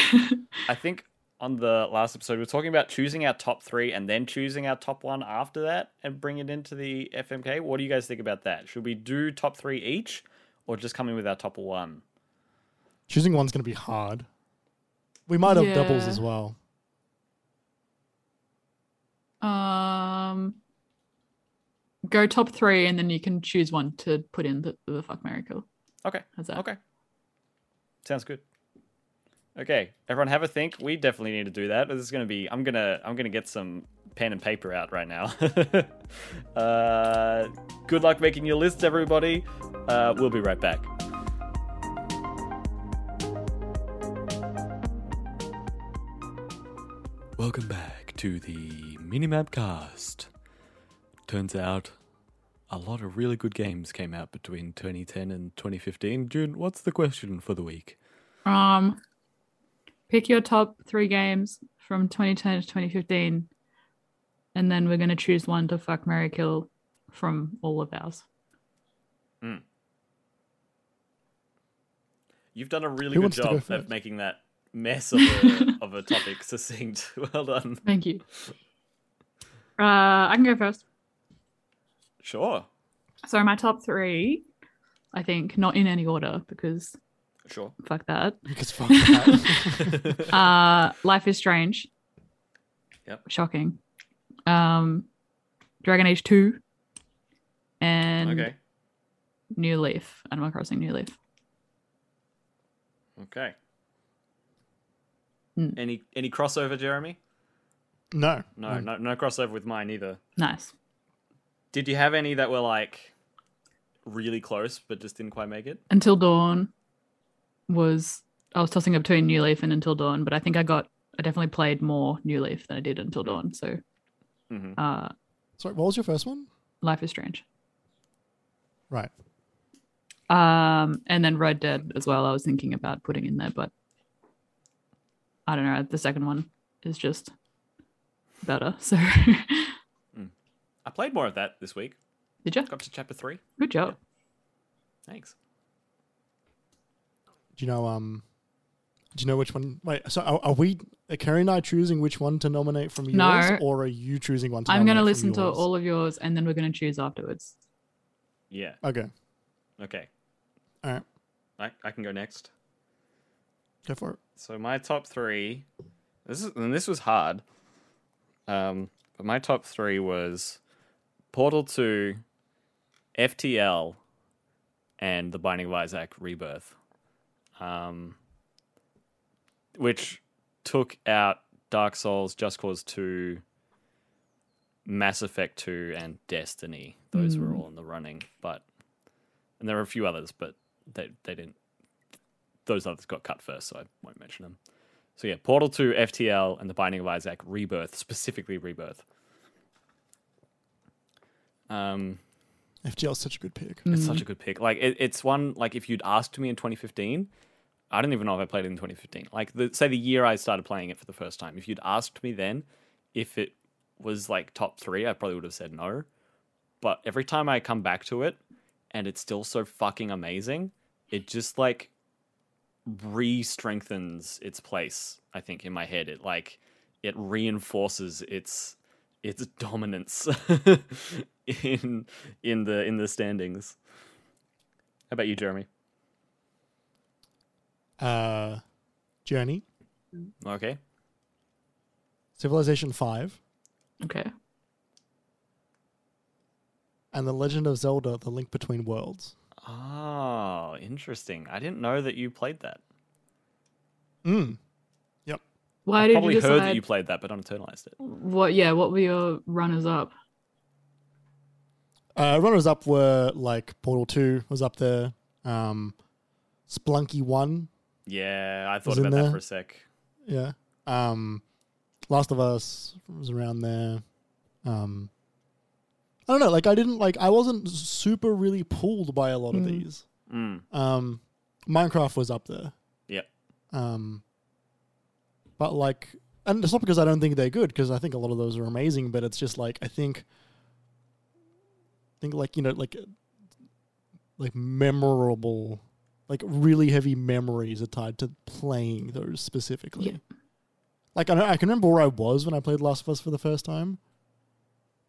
I think on the last episode we were talking about choosing our top three and then choosing our top one after that and bring it into the FMK. What do you guys think about that? Should we do top three each, or just come in with our top one? Choosing one's going to be hard. We might have doubles as well. Um, go top three, and then you can choose one to put in the, the fuck miracle. Okay. How's that? Okay. Sounds good. Okay, everyone have a think. We definitely need to do that. This is gonna be I'm gonna I'm gonna get some pen and paper out right now. <laughs> uh, good luck making your lists, everybody. Uh, we'll be right back. Welcome back to the Minimap Cast. Turns out a lot of really good games came out between 2010 and 2015. June, what's the question for the week? Um, Pick your top three games from 2010 to 2015, and then we're going to choose one to fuck Mary Kill from all of ours. Mm. You've done a really Who good job go of making that mess of a, <laughs> of a topic succinct. <laughs> Well done. Thank you. Uh, I can go first. Sure. So my top three, I think, not in any order because Sure. fuck that. Because fuck that. <laughs> <laughs> Uh, Life is Strange. Yep. Shocking. Um, Dragon Age Two, and okay. New Leaf. Animal Crossing New Leaf. Okay. Hmm. Any any crossover, Jeremy? no, No, no, no crossover with mine either. Nice. Did you have any that were like really close but just didn't quite make it? Until Dawn was I was tossing up between New Leaf and Until Dawn, but I think I got I definitely played more New Leaf than I did Until Dawn. So hmm uh, Sorry, what was your first one? Life is Strange. Right. Um, and then Red Dead as well. I was thinking about putting in there, but I don't know. The second one is just better. <laughs> So I played more of that this week. did you? Got to chapter three. Good job. Thanks. Do you know? Um, do you know which one? Wait, so are, are we? Are Kerry and I choosing which one to nominate from yours, No. or are you choosing one? to I'm going to nominate listen from to all of yours, and then we're going to choose afterwards. Yeah. Okay, Okay. all right, I, I can go next. go for it. So my top three. This is and this was hard. Um, but my top three was Portal Two, FTL, and The Binding of Isaac Rebirth. Um, which took out Dark Souls, Just Cause Two, Mass Effect Two, and Destiny. Those were Mm. all in the running, but and there were a few others, but they they didn't those others got cut first, so I won't mention them. So yeah, Portal 2, FTL, and The Binding of Isaac, Rebirth, specifically Rebirth. Um, FTL is such a good pick. it's Mm. such a good pick. Like it, it's one like if you'd asked me in 2015, I don't even know if I played it in 2015. Like the, say the year I started playing it for the first time, if you'd asked me then if it was like top three, I probably would have said no. But every time I come back to it, and it's still so fucking amazing, it just like re-strengthens its place. I think in my head, it like it reinforces its its dominance <laughs> in in the in the standings. How about you, Jeremy? Uh, Journey, Okay. Civilization Five, Okay. and The Legend of Zelda: The Link Between Worlds. Oh, interesting. I didn't know that you played that. Mm. Yep. Why I did probably you heard that you played that, but uninternalized it. what? Yeah, what were your runners up? Uh, runners up were like Portal Two was up there. Um, Spelunky One, Yeah, I thought Was in about that there? for a sec. yeah. Um, Last of Us was around there. Um, I don't know. Like I didn't like. I wasn't super really pulled by a lot of Mm. these. Mm. Um, Minecraft was up there. Yeah. Um, but like, and it's not because I don't think they're good, because I think a lot of those are amazing. But it's just like I think, I think like you know, like, like memorable, like really heavy memories are tied to playing those specifically. Yeah. Like I, know, I can remember where I was when I played Last of Us for the first time,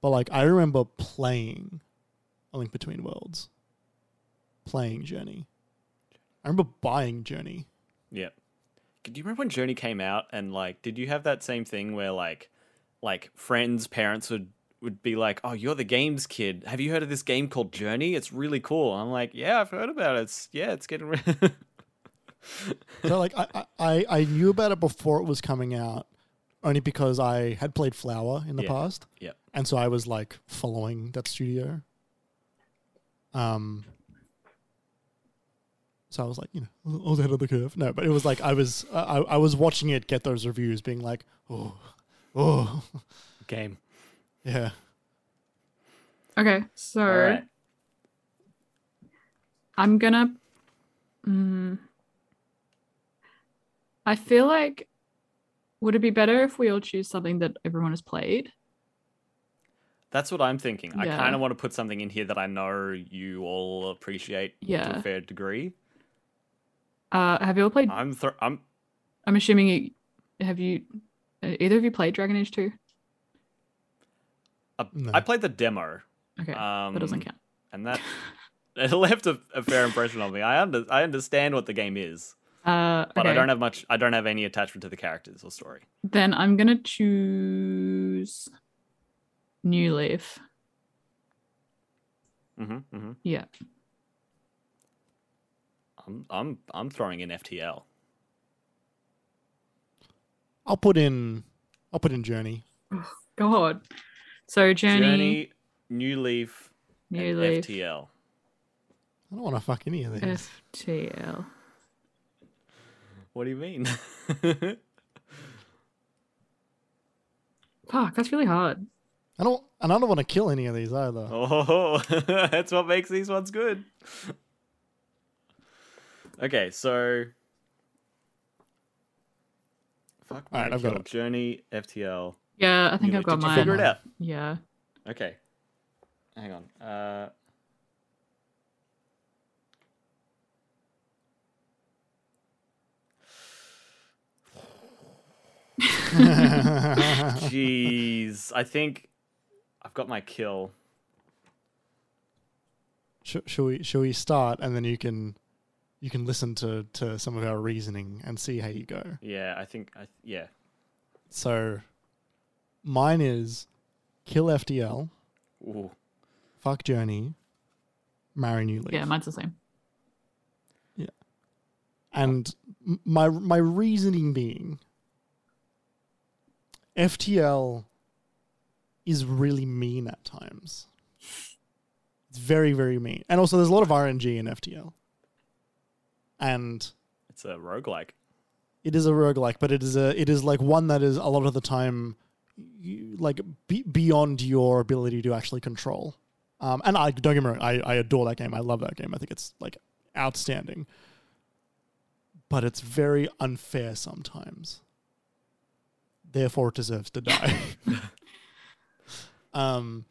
but like I remember playing A Link Between Worlds, playing Journey. I remember buying Journey. Yep. Do you remember when Journey came out and like did you have that same thing where like like friends, parents would would be like, "Oh, you're the games kid. Have you heard of this game called Journey? It's really cool." I'm like, "Yeah, I've heard about it. It's yeah, it's getting re-" <laughs> So like I, I- I, I knew about it before it was coming out, only because I had played Flower in the Yeah. past. Yeah. And so I was like following that studio. Um so I was like, you know, all ahead of the curve. No, but it was like I was I, I was watching it get those reviews being like, oh, oh game. Yeah. Okay, so All right. I'm gonna. Mm, I feel like would it be better if we all choose something that everyone has played? That's what I'm thinking. I kind of want to put something in here that I know you all appreciate to a fair degree. Uh, have you all played? I'm th- I'm I'm assuming you have you. uh, Either of you played Dragon Age Two? I, No. I played the demo. Okay, Um, that doesn't count. and that <laughs> it left a, a fair impression on me. I under I understand what the game is, Uh, but I don't have much. I don't have any attachment to the characters or story. Then I'm gonna choose New Leaf. hmm hmm Yeah. I'm I'm I'm throwing in FTL. I'll put in. I'll put in Journey. God. So Journey, Journey, New Leaf, New and Leaf, FTL. I don't want to fuck any of these. FTL. What do you mean? <laughs> Fuck, that's really hard. I don't. And I don't want to kill any of these either. <laughs> oh, <laughs> that's what makes these ones good. Okay, so fuck. All right, I've got kill. it. Journey, FTL. Yeah, I think New I've got Did you mine. figure it out? Yeah. Okay. Hang on. Uh <laughs> Jeez, I think I've got my kill. Sh- shall we? Shall we start, and then you can, you can listen to to some of our reasoning and see how you go. Yeah, I think I yeah. So, mine is kill FTL, Ooh. fuck Journey, marry New Leaf. Yeah, mine's the same. Yeah. And m- my my reasoning being FTL is really mean at times. It's very very mean. And also there's a lot of RNG in FTL. And It's a roguelike. it is a roguelike, but it is a it is like one that is a lot of the time you, like be, beyond your ability to actually control. Um, and I don't get me wrong, I, I adore that game. I love that game. I think it's like outstanding. But it's very unfair sometimes. Therefore, it deserves to die. <laughs> um,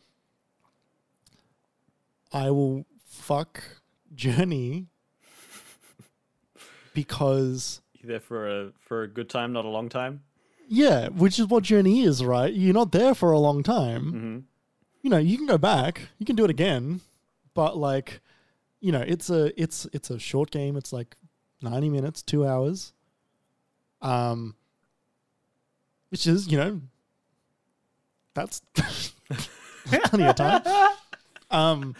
I will fuck Journey because there for a for a good time, not a long time? Yeah, which is what Journey is, right? You're not there for a long time. Mm-hmm. You know, you can go back, you can do it again, but like, you know, it's a it's it's a short game. It's like ninety minutes, two hours. Um, which is you know, that's <laughs> plenty of time. Um,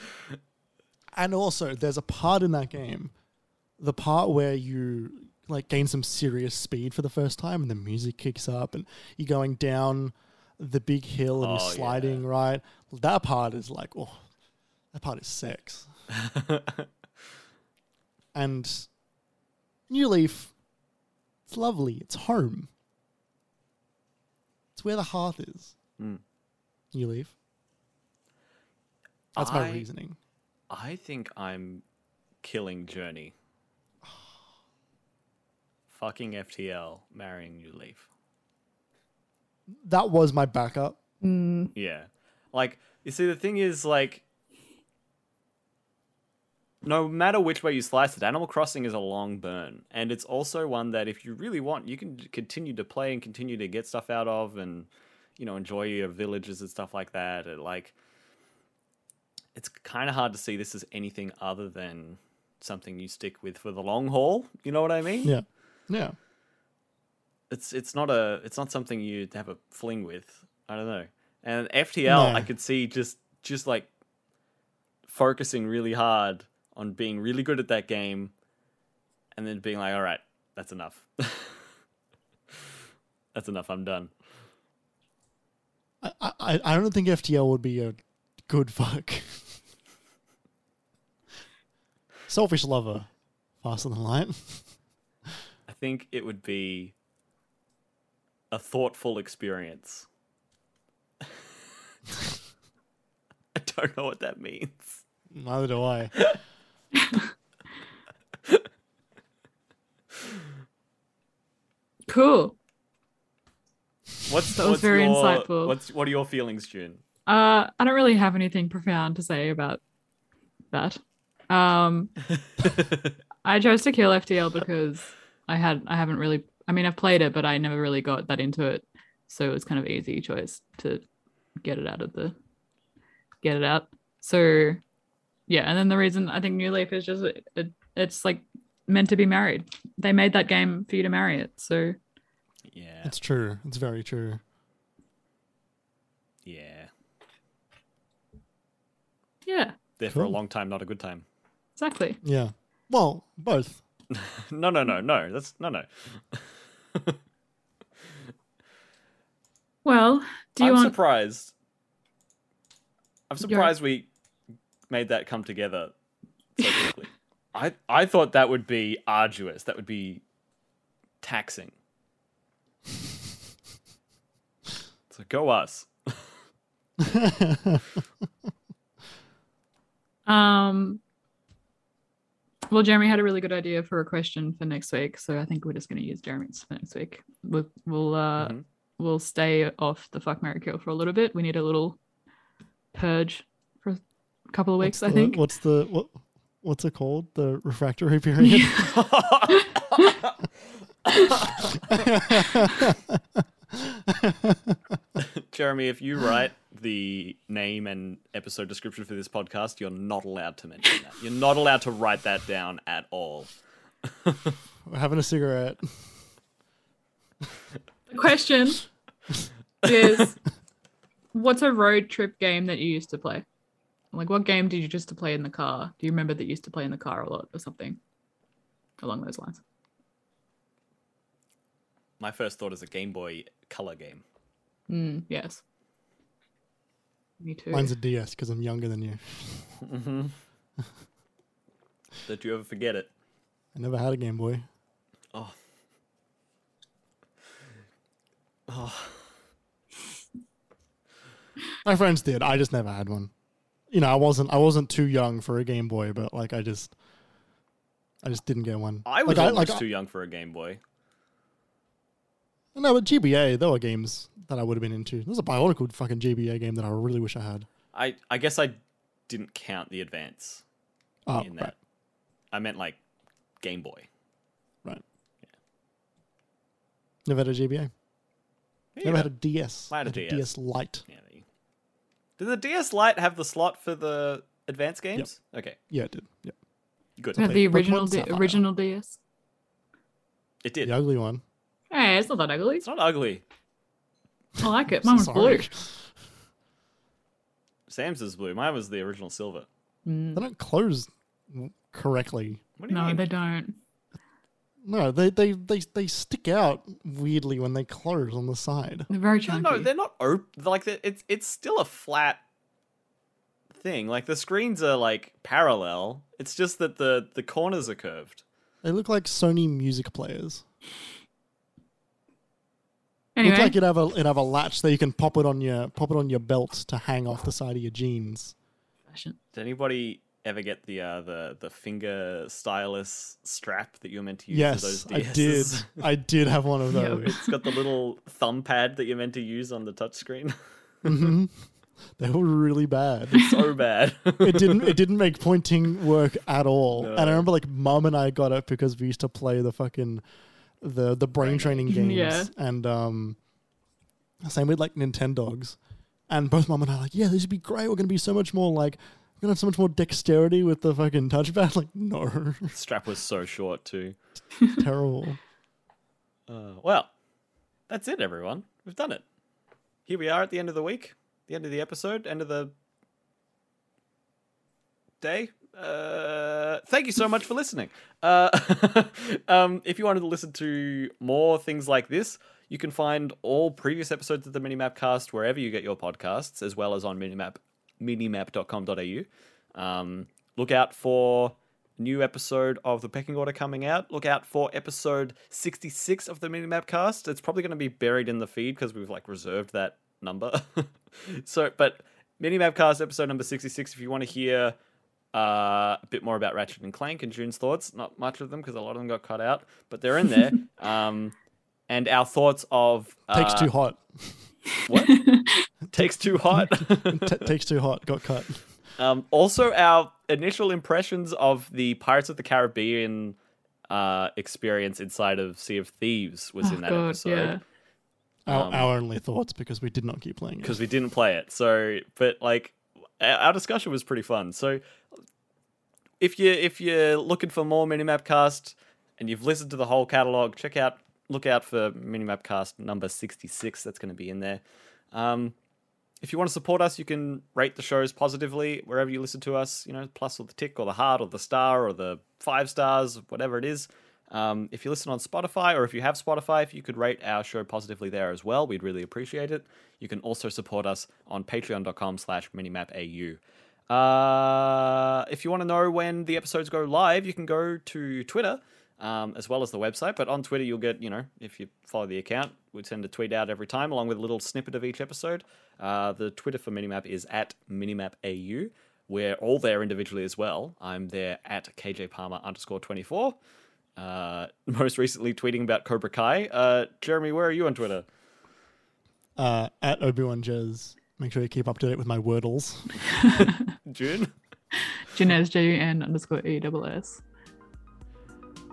and also there's a part in that game, the part where you like gain some serious speed for the first time, and the music kicks up, and you're going down the big hill and Oh, you're yeah. sliding right. That part is like, oh, that part is sex. <laughs> And New Leaf, it's lovely. It's home. It's where the hearth is. Mm. New Leaf. That's my reasoning. I think I'm killing Journey. Fucking FTL, marrying New Leaf. That was my backup. Mm, Yeah. Like, you see, the thing is, like, no matter which way you slice it, Animal Crossing is a long burn. And it's also one that, if you really want, you can continue to play and continue to get stuff out of and, you know, enjoy your villages and stuff like that. It, like, it's kind of hard to see this as anything other than something you stick with for the long haul. You know what I mean? Yeah. Yeah. it's it's not a it's not something you have a fling with. I don't know. And FTL, I could see just just like focusing really hard on being really good at that game, and then being like, all right, that's enough. <laughs> that's enough. I'm done. I, I, I don't think FTL would be a good fuck. <laughs> Selfish lover. Faster than light. <laughs> I think it would be a thoughtful experience. <laughs> I don't know what that means. Neither do I. cool. What's That was what's very your, insightful. What's what are your feelings, June? Uh, I don't really have anything profound to say about that. Um, <laughs> I chose to kill FTL because I had I haven't really. I mean, I've played it, but I never really got that into it, so it was kind of easy choice to get it out of the get it out. So yeah, and then the reason I think New Leaf is just it, it, it's like meant to be married. They made that game for you to marry it. So yeah, It's true. It's very true. yeah. yeah, There for a long time, not a good time. exactly. Yeah. Well, both. <laughs> no, no, no, no. That's no, no. Well, do you I'm want? surprised. I'm surprised we made that come together so <laughs> quickly. I I thought that would be arduous. That would be taxing. <laughs> so go us. Um. Well, Jeremy had a really good idea for a question for next week, so I think we're just going to use Jeremy's for next week. We'll we'll uh Mhm. we'll stay off the fuck Mary kill for a little bit. We need a little purge for a couple of weeks, What's I the- think. What's the what? What's it called? The refractory <laughs> period. <laughs> <laughs> Jeremy, if you write the name and episode description for this podcast, you're not allowed to mention that. You're not allowed to write that down at all. We're <laughs> having a cigarette. The question is, what's a road trip game that you used to play? Like, what game did you just to play in the car? Do you remember that you used to play in the car a lot or something along those lines? My first thought is a Game Boy Color game. Mm, yes. Me too. Mine's a DS because I'm younger than you. Mm-hmm. Don't you ever forget it. I never had a Game Boy. Oh. Oh. My friends did. I just never had one. You know, I wasn't. I wasn't too young for a Game Boy, but like, I just, I just didn't get one. I was like, almost like, too young for a Game Boy. No, but GBA, there were games that I would have been into. There's a Bionicle fucking GBA game that I really wish I had. I, I guess I didn't count the advance Oh, in that. right, I meant like Game Boy. right. Never had a GBA. Yeah, Never had a DS. I had a DS. DS Lite. Yeah, there Did the DS Lite have the slot for the advanced games? Yep. Okay, Yeah, it did. Yep. good. Do you have the original, D- original DS? It did. The ugly one. Hey, it's not that ugly. It's not ugly. I like it. <laughs> Mine was blue. Sam's is blue. Mine was the original silver. Mm, They don't close correctly. What do you no, mean? they don't. No, they, they, they, they stick out weirdly when they close on the side. They're very No, chunky. no, they're not open. Like the- it's it's still a flat thing. Like the screens are like parallel. It's just that the the corners are curved. They look like Sony music players. Anyway, Look like it'd have a it'd have a latch that you can pop it on your pop it on your belt to hang off the side of your jeans. fashion. Did anybody ever get the uh, the the finger stylus strap that you're meant to use? Yes, for those I did. I did have one of Yeah. those. it's got the little thumb pad that you're meant to use on the touchscreen. hmm They were really bad. so bad. it didn't it didn't make pointing work at all. And I remember like mum and I got it because we used to play the fucking the the brain Brain training <laughs> games. Yeah. And um same with like Nintendogs. And both mum and I were like, yeah, this would be great. We're gonna be so much more like we're gonna have so much more dexterity with the fucking touchpad. <laughs> Like, no. Strap was so short too. <laughs> Terrible. Uh, well, that's it, everyone. We've done it. Here we are at the end of the week, the end of the episode, end of the day. Uh, thank you so much for listening. Uh, <laughs> um, if you wanted to listen to more things like this, you can find all previous episodes of the Minimap Cast wherever you get your podcasts, as well as on Minimap minimap.com.au. Um, look out for new episode of the pecking order coming out look out for episode 66 of the minimap cast it's probably going to be buried in the feed because we've like reserved that number <laughs> so but minimap cast episode number 66 if you want to hear uh, a bit more about ratchet and clank and june's thoughts not much of them because a lot of them got cut out but they're in there <laughs> um, and our thoughts of uh, <laughs> Takes too hot. what takes too hot T- takes too hot. Got cut. Um, also, our initial impressions of the Pirates of the Caribbean uh, experience inside of Sea of Thieves was Oh, in that God, episode. yeah. Our, Um, our only thoughts because we did not keep playing it. because we didn't play it. So, but like our discussion was pretty fun. So, if you if you're looking for more Minimap Cast and you've listened to the whole catalog, check out look out for Minimap Cast number sixty six. That's going to be in there. Um, if you want to support us, you can rate the shows positively wherever you listen to us. You know, plus or the tick or the heart or the star or the five stars, whatever it is. Um, if you listen on Spotify or if you have Spotify, if you could rate our show positively there as well, we'd really appreciate it. You can also support us on patreon.com slash minimapau. Uh, if you want to know when the episodes go live, you can go to Twitter um, as well as the website. But on Twitter, you'll get, you know, if you follow the account, we send a tweet out every time along with a little snippet of each episode. Uh, the Twitter for Minimap is at minimapau. We're all there individually as well. I'm there at KJ Palmer underscore 24. Uh, <laughs> most recently tweeting about Cobra Kai. Uh, Jeremy, where are you on Twitter? Uh, at Obi Wan Jez. Make sure you keep up to date with my wordles. <laughs> <laughs> June. Janez J U N underscore E double S.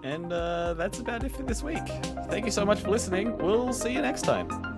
And uh, that's about it for this week. Thank you so much for listening. We'll see you next time.